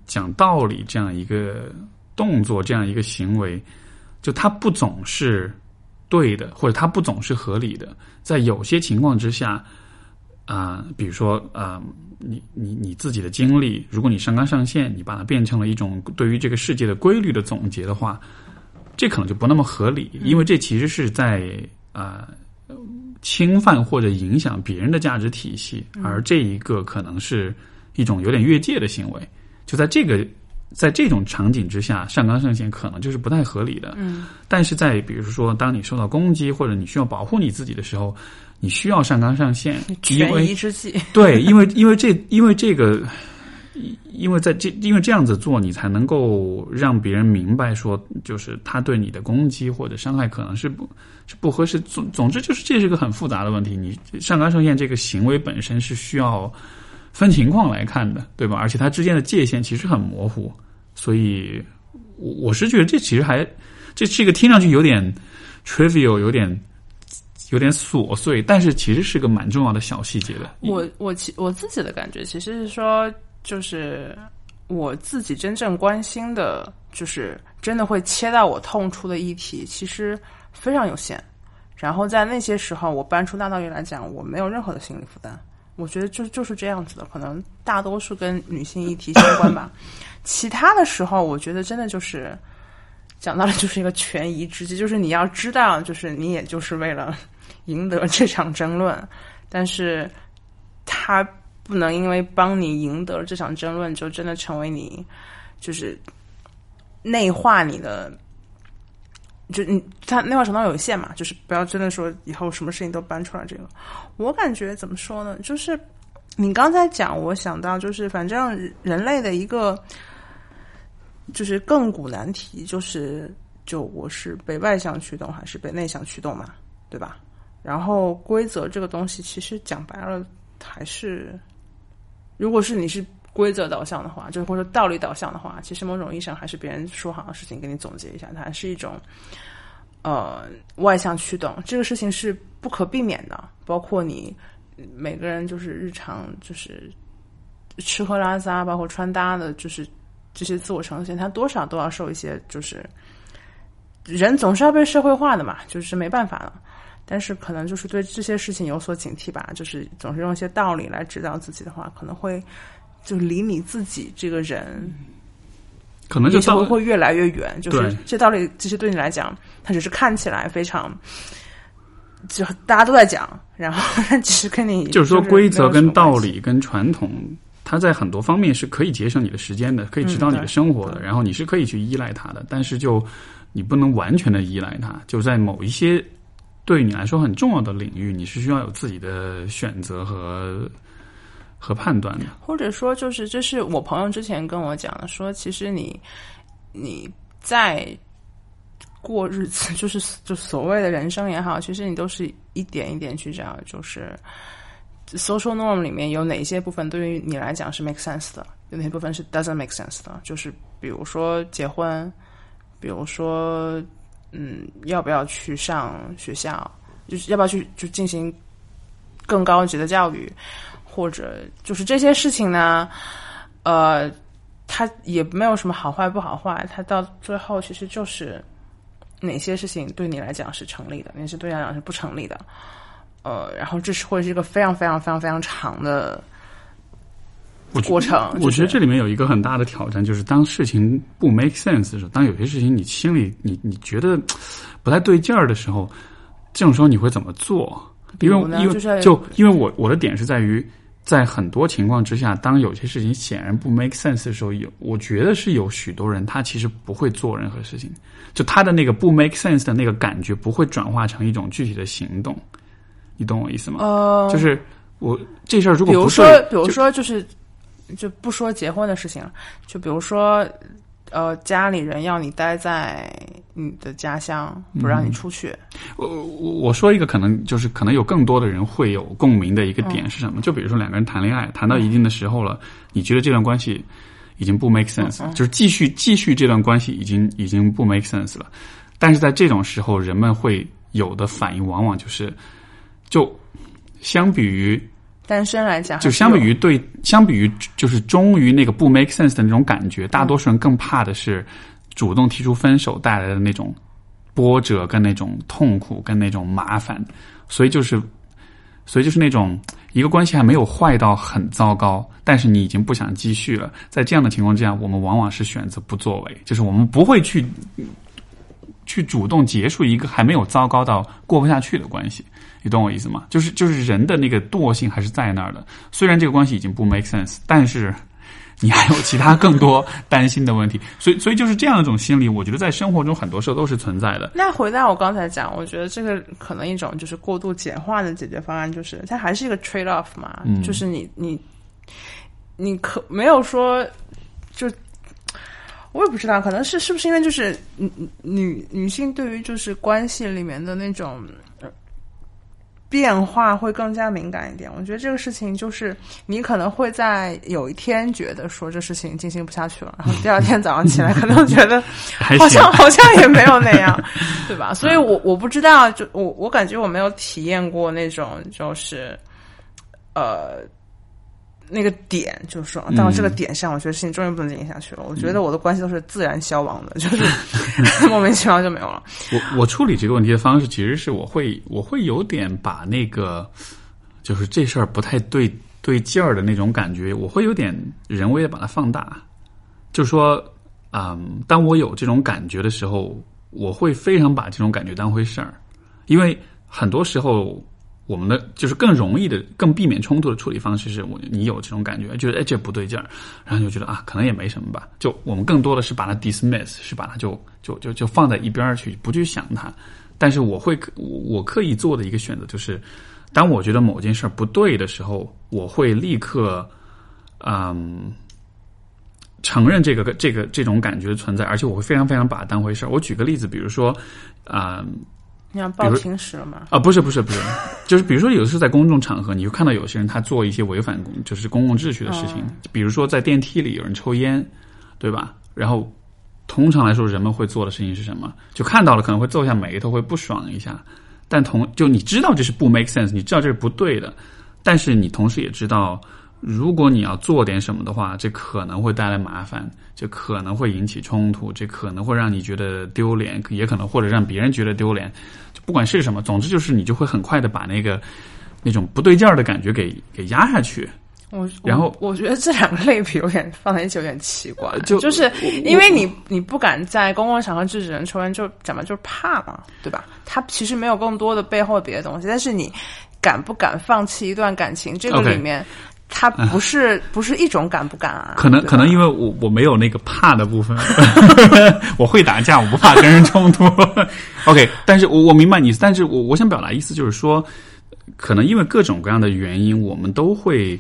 讲道理这样一个动作，这样一个行为，就它不总是对的，或者它不总是合理的，在有些情况之下。啊、比如说啊、你你你自己的经历，如果你上纲上线，你把它变成了一种对于这个世界的规律的总结的话，这可能就不那么合理，因为这其实是在啊、侵犯或者影响别人的价值体系，而这一个可能是一种有点越界的行为。就在这个在这种场景之下，上纲上线可能就是不太合理的。嗯，但是在比如说，当你受到攻击或者你需要保护你自己的时候，你需要上纲上线，因权为宜之计。对，因为因为这因为这个，因为在这因为这样子做，你才能够让别人明白说，就是他对你的攻击或者伤害可能是不是不合适。总总之就是这是个很复杂的问题。你上纲上线这个行为本身是需要分情况来看的，对吧？而且它之间的界限其实很模糊，所以我我是觉得这其实还这是一个听上去有点 trivial，有点。有点琐碎，但是其实是个蛮重要的小细节的。我我其我自己的感觉其实是说，就是我自己真正关心的，就是真的会切到我痛处的议题，其实非常有限。然后在那些时候，我搬出大道理来讲，我没有任何的心理负担。我觉得就就是这样子的，可能大多数跟女性议题相关吧。其他的时候，我觉得真的就是讲到了，就是一个权宜之计，就是你要知道，就是你也就是为了赢得这场争论，但是他不能因为帮你赢得这场争论，就真的成为你就是内化你的就你他内化程度有限嘛，就是不要真的说以后什么事情都搬出来这个。我感觉怎么说呢？就是你刚才讲，我想到就是反正人类的一个就是亘古难题，就是就我是被外向驱动还是被内向驱动嘛，对吧？然后规则这个东西，其实讲白了还是，如果是你是。规则导向的话，就是或者说道理导向的话，其实某种意义上还是别人说好的事情，给你总结一下，它是一种呃外向驱动。这个事情是不可避免的，包括你每个人就是日常就是吃喝拉撒，包括穿搭的，就是这些自我呈现，它多少都要受一些，就是人总是要被社会化的嘛，就是没办法了。但是可能就是对这些事情有所警惕吧，就是总是用一些道理来指导自己的话，可能会。就离你自己这个人，可能就会会越来越远。就是这道理，其实对你来讲，它只是看起来非常，就大家都在讲，然后其实跟你 [LAUGHS] 就是说规则跟道理跟传统，它在很多方面是可以节省你的时间的，可以指导你的生活的，然后你是可以去依赖它的。但是就你不能完全的依赖它，就在某一些对你来说很重要的领域，你是需要有自己的选择和。和判断的，或者说，就是这是我朋友之前跟我讲的，说其实你你在过日子，[LAUGHS] 就是就所谓的人生也好，其实你都是一点一点去找，就是 social norm 里面有哪些部分对于你来讲是 make sense 的，有哪些部分是 doesn't make sense 的，就是比如说结婚，比如说嗯要不要去上学校，就是要不要去就进行更高级的教育。或者就是这些事情呢，呃，它也没有什么好坏不好坏，它到最后其实就是哪些事情对你来讲是成立的，哪些对你来讲是不成立的，呃，然后这是会是一个非常非常非常非常长的过程。我觉得这里面有一个很大的挑战，就是当事情不 make sense 的时候，当有些事情你心里你你觉得不太对劲儿的时候，这种时候你会怎么做？因为因为就因为我我的点是在于。在很多情况之下，当有些事情显然不 make sense 的时候，有我觉得是有许多人他其实不会做任何事情，就他的那个不 make sense 的那个感觉不会转化成一种具体的行动，你懂我意思吗？呃，就是我这事儿如果比如说，比如说就是就不说结婚的事情了，就比如说。呃，家里人要你待在你的家乡，不让你出去。我我我说一个可能就是可能有更多的人会有共鸣的一个点是什么？就比如说两个人谈恋爱，谈到一定的时候了，你觉得这段关系已经不 make sense，就是继续继续这段关系已经已经不 make sense 了。但是在这种时候，人们会有的反应往往就是，就相比于。单身来讲，就相比于对，相比于就是忠于那个不 make sense 的那种感觉，大多数人更怕的是主动提出分手带来的那种波折跟那种痛苦跟那种麻烦，所以就是，所以就是那种一个关系还没有坏到很糟糕，但是你已经不想继续了，在这样的情况之下，我们往往是选择不作为，就是我们不会去去主动结束一个还没有糟糕到过不下去的关系。你懂我意思吗？就是就是人的那个惰性还是在那儿的。虽然这个关系已经不 make sense，但是你还有其他更多担心的问题。所以所以就是这样一种心理，我觉得在生活中很多时候都是存在的。那回到我刚才讲，我觉得这个可能一种就是过度简化的解决方案，就是它还是一个 trade off 嘛。就是你你你可没有说就我也不知道，可能是是不是因为就是女女女性对于就是关系里面的那种。变化会更加敏感一点。我觉得这个事情就是，你可能会在有一天觉得说这事情进行不下去了，然后第二天早上起来可能觉得 [LAUGHS] 好像好像也没有那样，[LAUGHS] 对吧？所以我我不知道，就我我感觉我没有体验过那种就是呃。那个点就是说，到了这个点上，我觉得事情终于不能进行下去了。我觉得我的关系都是自然消亡的，就是 [LAUGHS] [LAUGHS] 莫名其妙就没有了。我我处理这个问题的方式，其实是我会我会有点把那个就是这事儿不太对对劲儿的那种感觉，我会有点人为的把它放大。就说，嗯，当我有这种感觉的时候，我会非常把这种感觉当回事儿，因为很多时候。我们的就是更容易的、更避免冲突的处理方式是我你有这种感觉，觉得哎这不对劲儿，然后就觉得啊可能也没什么吧。就我们更多的是把它 dismiss，是把它就就就就放在一边儿去，不去想它。但是我会我刻意做的一个选择就是，当我觉得某件事儿不对的时候，我会立刻嗯。承认这个这个这种感觉的存在，而且我会非常非常把它当回事儿。我举个例子，比如说，啊、你要报情史了吗？啊，不是不是不是，就是比如说有的时候在公众场合，你就看到有些人他做一些违反公就是公共秩序的事情，比如说在电梯里有人抽烟，对吧？然后通常来说人们会做的事情是什么？就看到了可能会皱下眉头，会不爽一下，但同就你知道这是不 make sense，你知道这是不对的，但是你同时也知道。如果你要做点什么的话，这可能会带来麻烦，这可能会引起冲突，这可能会让你觉得丢脸，也可能或者让别人觉得丢脸。就不管是什么，总之就是你就会很快的把那个那种不对劲儿的感觉给给压下去。我然后我我觉得这两个类比有点放在一起有点奇怪，[LAUGHS] 就就是因为你你不敢在公共场合制止人抽烟，就讲白就是怕嘛，对吧？他其实没有更多的背后别的东西，但是你敢不敢放弃一段感情，这个里面。它不是不是一种敢不敢啊？可能可能因为我我没有那个怕的部分，[LAUGHS] 我会打架，我不怕跟人冲突。[LAUGHS] OK，但是我我明白你，但是我我想表达意思就是说，可能因为各种各样的原因，我们都会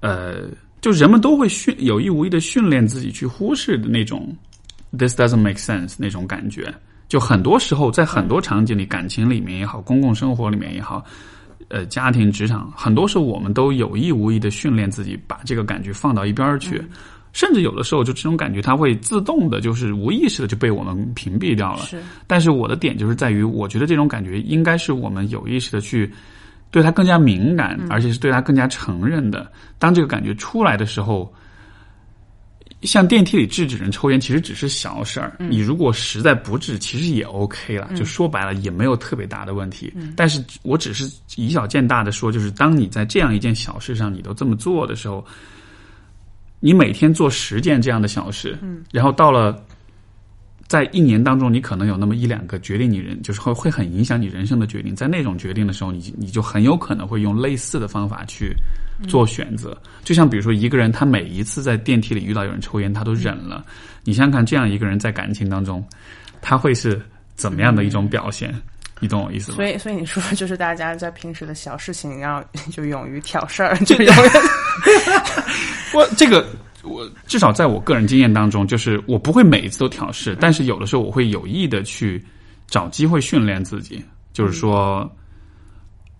呃，就人们都会训有意无意的训练自己去忽视的那种 this doesn't make sense 那种感觉。就很多时候，在很多场景里，感情里面也好，公共生活里面也好，呃，家庭、职场，很多时候我们都有意无意的训练自己，把这个感觉放到一边儿去，甚至有的时候就这种感觉，它会自动的，就是无意识的就被我们屏蔽掉了。是但是我的点就是在于，我觉得这种感觉应该是我们有意识的去对它更加敏感，而且是对它更加承认的。当这个感觉出来的时候，像电梯里制止人抽烟，其实只是小事儿。你如果实在不治，其实也 OK 了。就说白了，也没有特别大的问题。但是我只是以小见大的说，就是当你在这样一件小事上你都这么做的时候，你每天做十件这样的小事，嗯，然后到了在一年当中，你可能有那么一两个决定你人，就是会会很影响你人生的决定。在那种决定的时候，你你就很有可能会用类似的方法去做选择。就像比如说一个人，他每一次在电梯里遇到有人抽烟，他都忍了。你想想看，这样一个人在感情当中，他会是怎么样的一种表现？你懂我意思吗？所以，所以你说就是大家在平时的小事情，然后就勇于挑事儿，就永远 [LAUGHS] 我这个我至少在我个人经验当中，就是我不会每一次都挑事，但是有的时候我会有意的去找机会训练自己，就是说，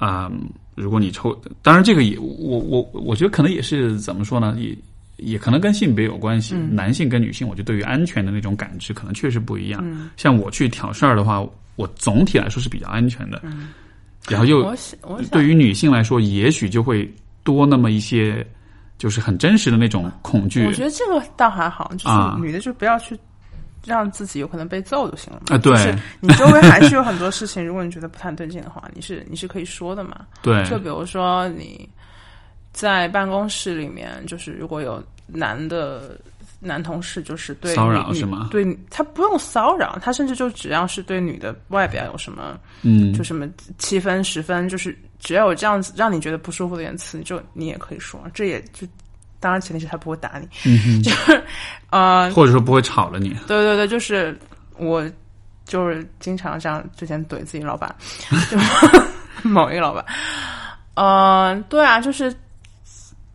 嗯，如果你抽，当然这个也我我我觉得可能也是怎么说呢，也也可能跟性别有关系。男性跟女性，我觉得对于安全的那种感知可能确实不一样。像我去挑事儿的话，我总体来说是比较安全的，然后又我想我想。对于女性来说，也许就会多那么一些，就是很真实的那种恐惧。我觉得这个倒还好，就是啊。女的就不要去让自己有可能被揍就行了嘛。啊对就是你周围还是有很多事情，[LAUGHS] 如果你觉得不太对劲的话，你是你是可以说的嘛。对就比如说你在办公室里面，就是如果有男的男同事，就是对骚扰女是吗对他不用骚扰，他甚至就只要是对女的外表有什么嗯就什么七分十分，就是只要有这样子让你觉得不舒服的言辞，你就你也可以说，这也就当然前提是他不会打你，嗯 [LAUGHS] 就是呃，或者说不会吵了你。对对对，就是我就是经常这样之前怼自己老板，[LAUGHS] 就某一个老板，嗯、对啊，就是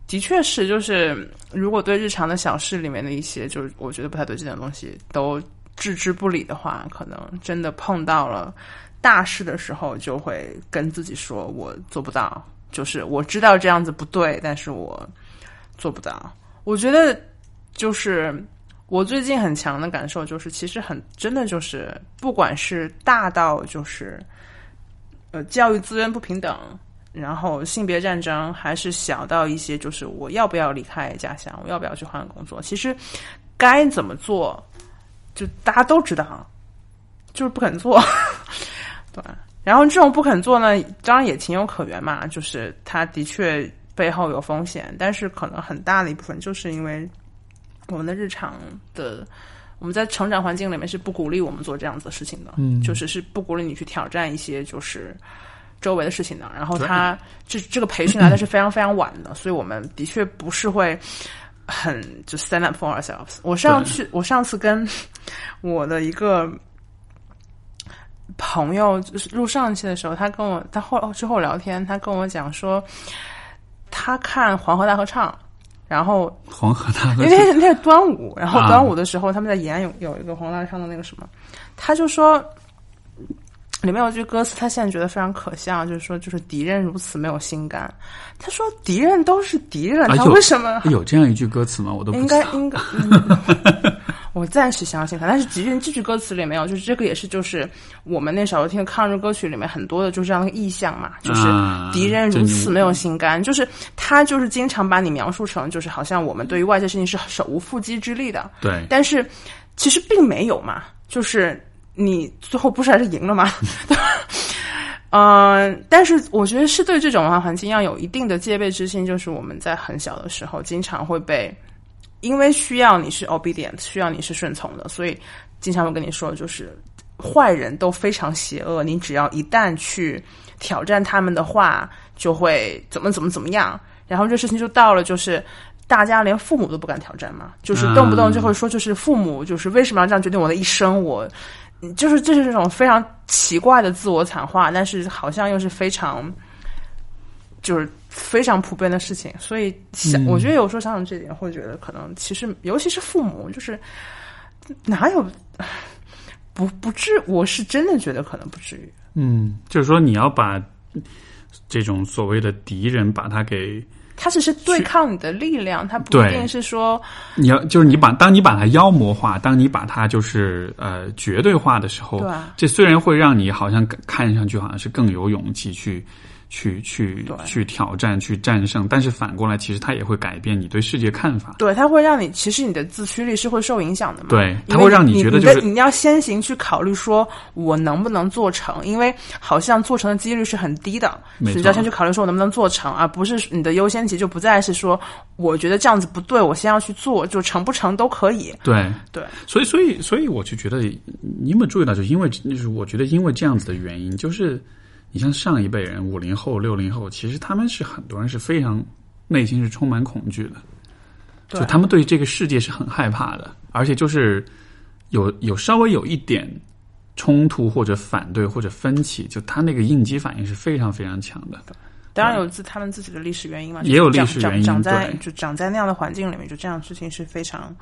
的确是，就是如果对日常的小事里面的一些，就是我觉得不太对劲的东西都置之不理的话，可能真的碰到了大事的时候，就会跟自己说我做不到，就是我知道这样子不对，但是我做不到。我觉得就是我最近很强的感受就是，其实很真的就是，不管是大到就是呃教育资源不平等，然后性别战争，还是小到一些就是我要不要离开家乡，我要不要去换工作，其实该怎么做，就大家都知道，就是不肯做，[LAUGHS] 对。然后这种不肯做呢，当然也情有可原嘛，就是他的确背后有风险，但是可能很大的一部分就是因为我们的日常的我们在成长环境里面是不鼓励我们做这样子的事情的，嗯就是是不鼓励你去挑战一些就是周围的事情的。然后他这这个培训来的是非常非常晚的，所以我们的确不是会很就 stand up for ourselves。我上去，我上次跟我的一个朋友就是录上一期的时候，他跟我他后之后聊天，他跟我讲说，他看黄河大合唱。然后黄河大合唱，因为那是端午，然后端午的时候他们在延安有有一个黄河大唱的那个什么，他就说里面有句歌词，他现在觉得非常可笑，就是说就是敌人如此没有心肝。他说敌人都是敌人，他为什么有这样一句歌词吗？我都不应该应该。[LAUGHS] 我暂时相信他，但是即便这句歌词里没有，就是这个也是，就是我们那时候听的抗日歌曲里面很多的，就是这样的意象嘛，就是敌人如此没有心肝，就是他就是经常把你描述成，就是好像我们对于外界事情是手无缚鸡之力的。对，但是其实并没有嘛，就是你最后不是还是赢了吗？[LAUGHS] 嗯，但是我觉得是对这种文化环境要有一定的戒备之心，就是我们在很小的时候经常会被。因为需要你是 obedient，需要你是顺从的，所以经常会跟你说，就是坏人都非常邪恶。你只要一旦去挑战他们的话，就会怎么怎么怎么样。然后这事情就到了，就是大家连父母都不敢挑战嘛，就是动不动就会说，就是父母就是为什么要这样决定我的一生？我就是这是这种非常奇怪的自我惨化，但是好像又是非常就是。非常普遍的事情，所以想，我觉得有时候想想这点，会觉得可能其实，尤其是父母，就是哪有不不至，我是真的觉得可能不至于。嗯，就是说你要把这种所谓的敌人，把他给他只是对抗你的力量，他不一定是说你要就是你把当你把它妖魔化，当你把它就是呃绝对化的时候，对啊这虽然会让你好像看上去好像是更有勇气去。去去去挑战，去战胜，但是反过来，其实它也会改变你对世界看法。对，它会让你，其实你的自驱力是会受影响的嘛？对，它会让你觉得就是你要先行去考虑，说我能不能做成？因为好像做成的几率是很低的，你就要先去考虑说我能不能做成，而不是你的优先级就不再是说我觉得这样子不对，我先要去做，就成不成都可以。对对，所以所以所以我就觉得，你有没有注意到，就因为就是我觉得因为这样子的原因，就是。你像上一辈人，五零后、六零后，其实他们是很多人是非常内心是充满恐惧的，就他们对这个世界是很害怕的，而且就是有有稍微有一点冲突或者反对或者分歧，就他那个应激反应是非常非常强的。当然有自他们自己的历史原因嘛，也有历史原因，长在就长在那样的环境里面，就这样事情是非常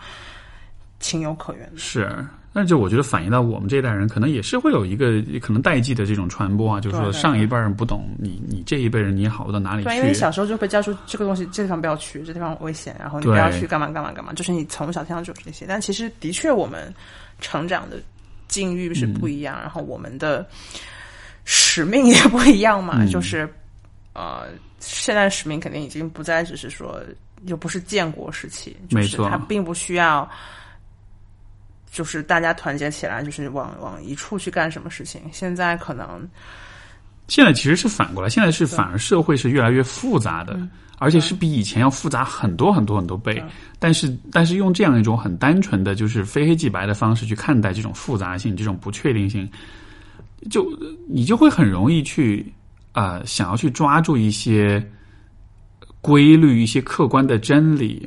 情有可原的。是。那就我觉得反映到我们这一代人，可能也是会有一个可能代际的这种传播啊，就是说上一辈人不懂你，你这一辈人你也好不到哪里去。对，因为小时候就被教出这个东西，这地方不要去，这地方危险，然后你不要去干嘛干嘛干嘛，就是你从小听到就是这些。但其实的确，我们成长的境遇是不一样，然后我们的使命也不一样嘛。就是呃，现在使命肯定已经不再只是说，又不是建国时期，没错，它并不需要。就是大家团结起来，就是往往一处去干什么事情。现在可能，现在其实是反过来，现在是反而社会是越来越复杂的，而且是比以前要复杂很多很多很多倍。但是，但是用这样一种很单纯的就是非黑即白的方式去看待这种复杂性、这种不确定性，就你就会很容易去啊，想要去抓住一些规律、一些客观的真理。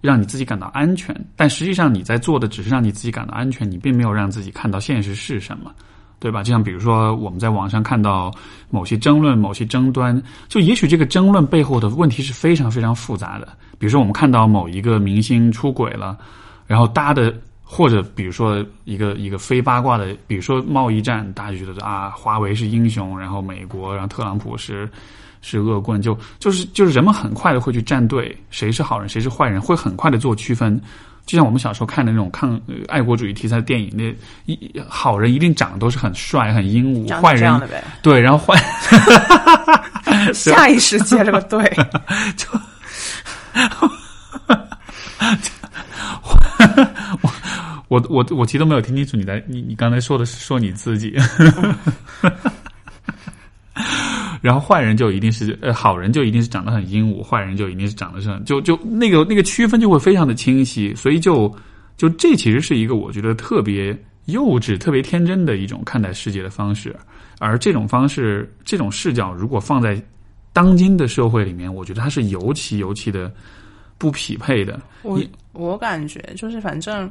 让你自己感到安全，但实际上你在做的只是让你自己感到安全，你并没有让自己看到现实是什么，对吧？就像比如说我们在网上看到某些争论、某些争端，就也许这个争论背后的问题是非常非常复杂的。比如说我们看到某一个明星出轨了，然后搭的，或者比如说一个一个非八卦的，比如说贸易战，大家就觉得啊，华为是英雄，然后美国，然后特朗普是。是恶棍，就就是就是人们很快的会去站队，谁是好人，谁是坏人，会很快的做区分。就像我们小时候看的那种抗爱国主义题材的电影，那一好人一定长得都是很帅、很英武，坏人对，然后坏 [LAUGHS] [LAUGHS] 下意识接了个对，[LAUGHS] 就我我我我其实都没有听清楚你在你你刚才说的是说你自己。然后坏人就一定是呃好人就一定是长得很英武，坏人就一定是长得是很就就那个那个区分就会非常的清晰，所以就就这其实是一个我觉得特别幼稚、特别天真的一种看待世界的方式。而这种方式、这种视角，如果放在当今的社会里面，我觉得它是尤其尤其的不匹配的。我我感觉就是，反正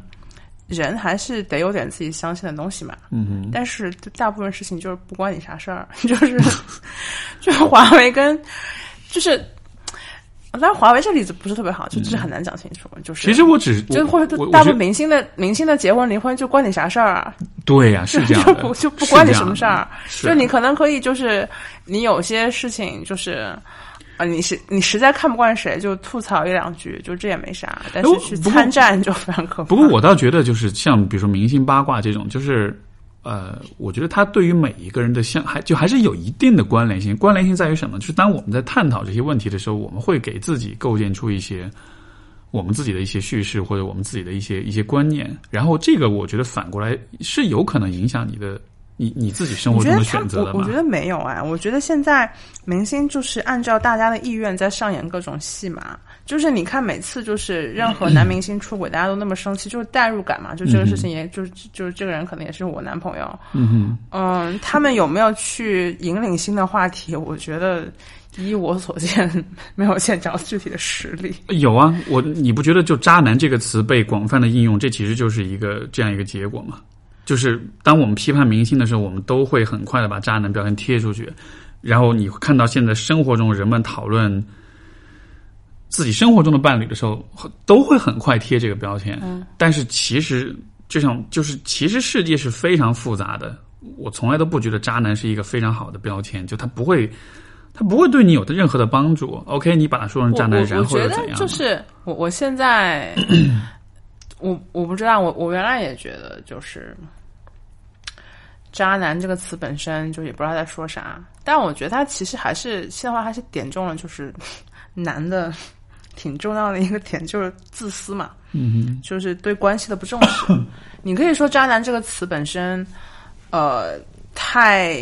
人还是得有点自己相信的东西嘛。嗯哼，但是大部分事情就是不关你啥事儿，[LAUGHS] 就是就是华为跟就是。当然，华为这例子不是特别好，就就是很难讲清楚。就是其实我只就或者大部分明星的明星的结婚离婚就关你啥事儿啊？[LAUGHS] 对呀、是这样的，就不就不关你什么事儿。就你可能可以，就是你有些事情就是。啊，你是你实在看不惯谁，就吐槽一两句，就这也没啥。但是去参战就非常可怕。不过我倒觉得，就是像比如说明星八卦这种，就是呃，我觉得它对于每一个人的相还就还是有一定的关联性。关联性在于什么？就是当我们在探讨这些问题的时候，我们会给自己构建出一些我们自己的一些叙事，或者我们自己的一些一些观念。然后这个我觉得反过来是有可能影响你的你你自己生活中的选择我我觉得没有哎，我觉得现在明星就是按照大家的意愿在上演各种戏码。就是你看，每次就是任何男明星出轨，大家都那么生气，就是代入感嘛。就这个事情也，就是就是这个人可能也是我男朋友。嗯哼，嗯，他们有没有去引领新的话题？我觉得依我所见，没有见着具体的实例。有啊，我你不觉得就“渣男”这个词被广泛的应用，这其实就是一个这样一个结果吗？就是当我们批判明星的时候，我们都会很快的把渣男标签贴出去，然后你会看到现在生活中人们讨论自己生活中的伴侣的时候，都会很快贴这个标签。嗯，但是其实就像就是其实世界是非常复杂的，我从来都不觉得渣男是一个非常好的标签，就他不会。他不会对你有任何的帮助。OK，你把它说成渣男，然后我觉得又怎样？就是我我现在，我我不知道，我我原来也觉得就是“渣男”这个词本身就也不知道在说啥，但我觉得他其实还是现在话还是点中了，就是 [LAUGHS] 男的挺重要的一个点，就是自私嘛，嗯就是对关系的不重视。[COUGHS] 你可以说“渣男”这个词本身，呃，太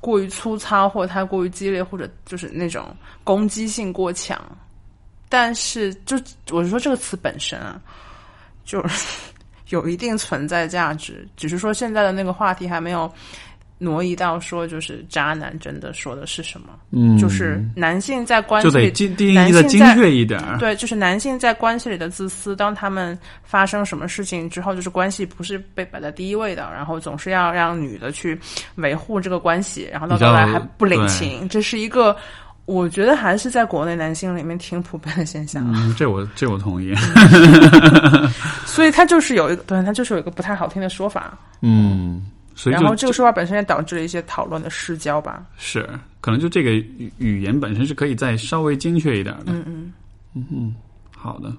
过于粗糙，或者太过于激烈，或者就是那种攻击性过强。但是，就我是说这个词本身啊，就是 [LAUGHS] 有一定存在价值，只是说现在的那个话题还没有挪移到说，就是渣男真的说的是什么，嗯，就是男性在关系就得里定定义的精确一点。对，就是男性在关系里的自私，当他们发生什么事情之后，就是关系不是被摆在第一位的，然后总是要让女的去维护这个关系，然后到头来还不领情，这是一个我觉得还是在国内男性里面挺普遍的现象。嗯，这我这我同意。[LAUGHS] 所以他就是有一个，对，他就是有一个不太好听的说法。嗯，所以然后这个说法本身也导致了一些讨论的失焦吧。是，可能就这个语语言本身是可以再稍微精确一点的。嗯嗯嗯嗯，好的，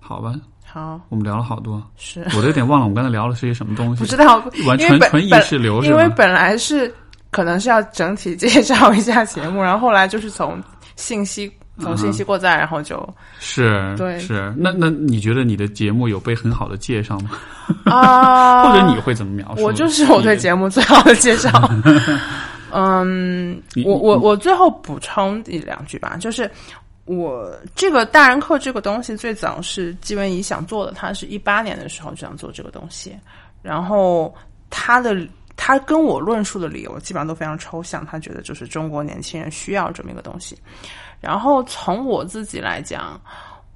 好吧，好，我们聊了好多，是我都有点忘了我们刚才聊的是些什么东西。[LAUGHS] 不知道，完全本纯纯意识流是？因为本来是可能是要整体介绍一下节目，然后后来就是从信息从信息过载，然后就是对是，那那你觉得你的节目有被很好的介绍吗？啊，[LAUGHS] 或者你会怎么描述？我就是我对节目最好的介绍。[LAUGHS] 嗯，我我我最后补充一两句吧，就是我这个大人课这个东西最早是季文怡想做的，他是一八年的时候就想做这个东西，然后他的他跟我论述的理由基本上都非常抽象，他觉得就是中国年轻人需要这么一个东西。然后从我自己来讲，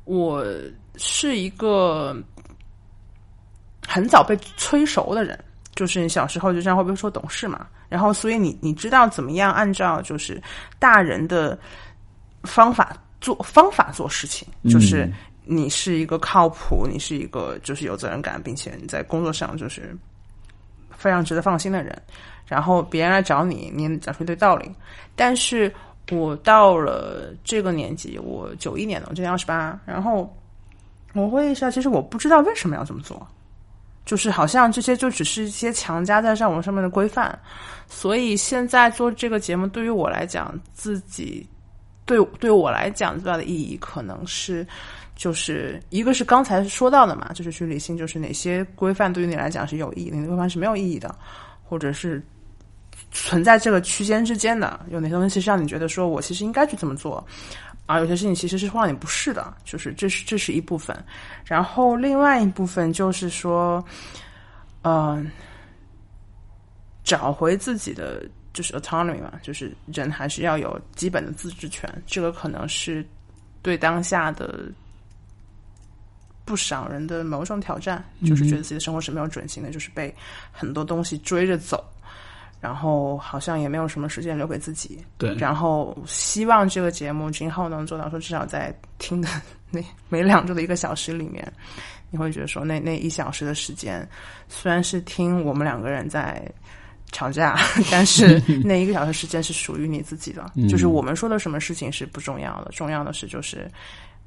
我是一个很早被催熟的人，就是你小时候就这样会不会说懂事嘛？然后所以你你知道怎么样按照就是大人的方法做方法做事情，就是你是一个靠谱，你是一个就是有责任感，并且你在工作上就是非常值得放心的人。然后别人来找你，你讲出一堆道理。但是我到了这个年纪，我九一年的，我今年二十八，然后我会意识到，其实我不知道为什么要这么做，就是好像这些就只是一些强加在上我上面的规范。所以现在做这个节目，对于我来讲，自己对对我来讲最大的意义，可能是就是一个是刚才说到的嘛，就是去理性，就是哪些规范对于你来讲是有意义，哪些规范是没有意义的，或者是。存在这个区间之间的有哪些东西是让你觉得说我其实应该去这么做，而有些事情其实是会让你不适的，就是这是这是一部分。然后另外一部分就是说，嗯、找回自己的就是 autonomy 嘛，就是人还是要有基本的自治权，这个可能是对当下的不少人的某种挑战，就是觉得自己的生活是没有准心的，就是被很多东西追着走。然后好像也没有什么时间留给自己，对，然后希望这个节目今后能做到说，至少在听的 [LAUGHS] 那每两周的一个小时里面，你会觉得说那那一小时的时间，虽然是听我们两个人在吵架，但是 [LAUGHS] 那一个小时时间是属于你自己的，就是我们说的什么事情是不重要的，重要的是就是，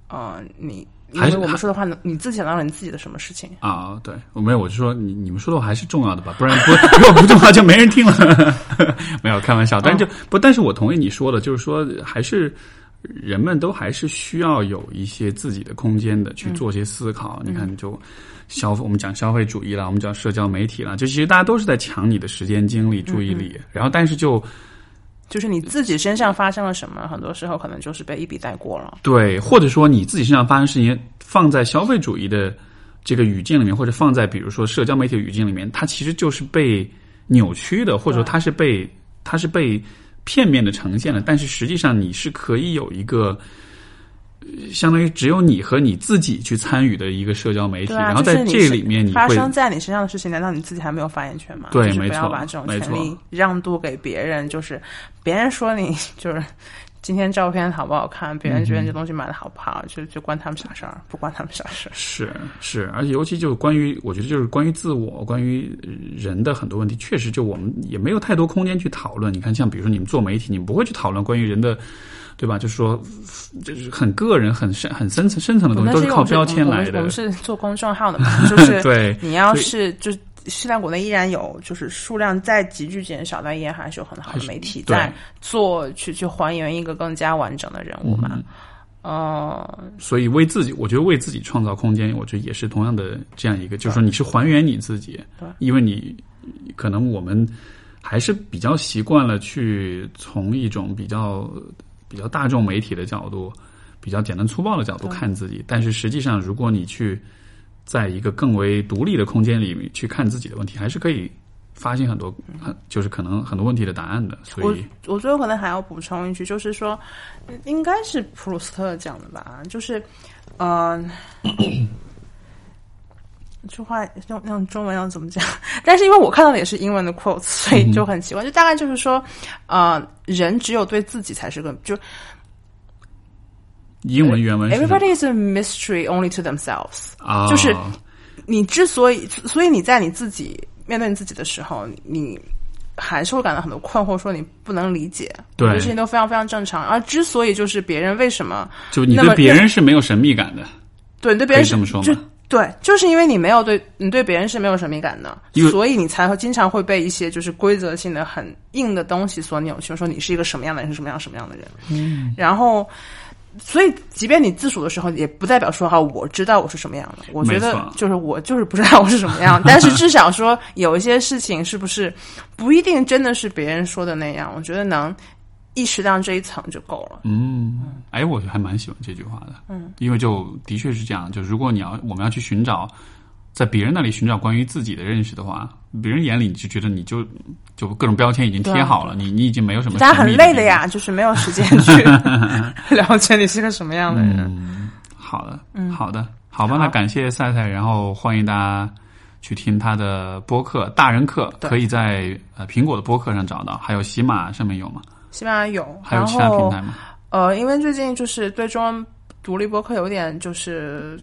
呃，你因还是我们说的话，你自己想到了你自己的什么事情。啊，对，我没有，我就说你你们说的话还是重要的吧，不然不 [LAUGHS] 如果不重要就没人听了。[LAUGHS] 没有开玩笑，但是就、不，但是我同意你说的，就是说还是人们都还是需要有一些自己的空间的去做些思考。你看，就消费，我们讲消费主义啦，我们讲社交媒体啦，就其实大家都是在抢你的时间、精力、注意力，然后但是就。就是你自己身上发生了什么，很多时候可能就是被一笔带过了。对，或者说你自己身上发生事情，放在消费主义的这个语境里面，或者放在比如说社交媒体语境里面，它其实就是被扭曲的，或者说它是被它是被片面的呈现的。但是实际上你是可以有一个。呃相当于只有你和你自己去参与的一个社交媒体，啊，然后在这里面你会发生在你身上的事情，难道你自己还没有发言权吗？对没错把这种权利让渡给别人，就是别人说你就是今天照片好不好看，别人觉得这东西买的好不好，就就关他们啥事儿，不关他们啥事儿。是是，而且尤其就是关于，我觉得就是关于自我、关于人的很多问题，确实就我们也没有太多空间去讨论。你看，像比如说你们做媒体，你们不会去讨论关于人的，对吧？就是说，就是很个人、很深、很深层、深层的东西，都是靠标签来的我们。是做公众号的嘛，就是 [LAUGHS] 对你要是就现在国内依然有，就是数量在急剧减少，但依然还是有很好的媒体在做去去还原一个更加完整的人物嘛。嗯呃，所以为自己，我觉得为自己创造空间，我觉得也是同样的这样一个，就是说你是还原你自己对，因为你可能我们还是比较习惯了去从一种比较比较大众媒体的角度，比较简单粗暴的角度看自己，但是实际上，如果你去在一个更为独立的空间里面去看自己的问题，还是可以发现很多很就是可能很多问题的答案的。所以，我最后可能还要补充一句，就是说，应该是普鲁斯特讲的吧，就是，嗯、[COUGHS] 这话用用中文要怎么讲？但是因为我看到的也是英文的 quotes，所以就很奇怪。就大概就是说，呃，人只有对自己才是个就英文原文是 everybody is a mystery only to themselves。啊，就是你之所以，所以你在你自己面对你自己的时候，你还是会感到很多困惑，说你不能理解，对这些事情都非常非常正常。而之所以就是别人为什么就你对别人是没有神秘感的，对你对别人是可以这么说吗就对，就是因为你没有对你对别人是没有神秘感的，所以你才会经常会被一些就是规则性的很硬的东西所扭曲，说你是一个什么样的人，是什么样什么样的人。嗯，然后。所以，即便你自述的时候，也不代表说哈，我知道我是什么样的。我觉得就是我就是不知道我是什么样，[LAUGHS] 但是至少说有一些事情是不是不一定真的是别人说的那样。我觉得能意识到这一层就够了。嗯，哎，我还蛮喜欢这句话的，嗯，因为就的确是这样，就如果你要我们要去寻找，在别人那里寻找关于自己的认识的话，别人眼里你就觉得你就就各种标签已经贴好了，你你已经没有什么，大家很累的。呀，就是没有时间 [LAUGHS] 去了解你是个什么样的人。嗯，好的，嗯，好的，好吧，那感谢赛赛，然后欢迎大家去听他的播客《大人课》，可以在呃苹果的播客上找到，还有喜马上面有吗？西班牙有，还有其他平台吗？呃，因为最近就是对中文独立播客有点就是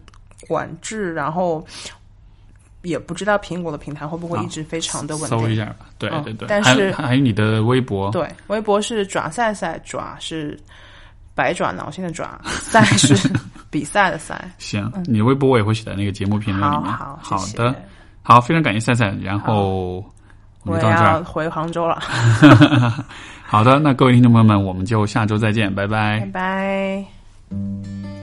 管制，然后也不知道苹果的平台会不会一直非常的稳定。搜一下吧，对嗯对对，但是还有你的微博，对，微博是爪赛赛，爪是百爪挠心的爪，[LAUGHS] 赛是比赛的赛。行，你的微博我也会写在那个节目评论里面。好好，的，好，非常感谢赛赛，然后我们到这儿。要回杭州了，[LAUGHS] 好的，那各位听众朋友们，我们就下周再见，拜拜拜拜。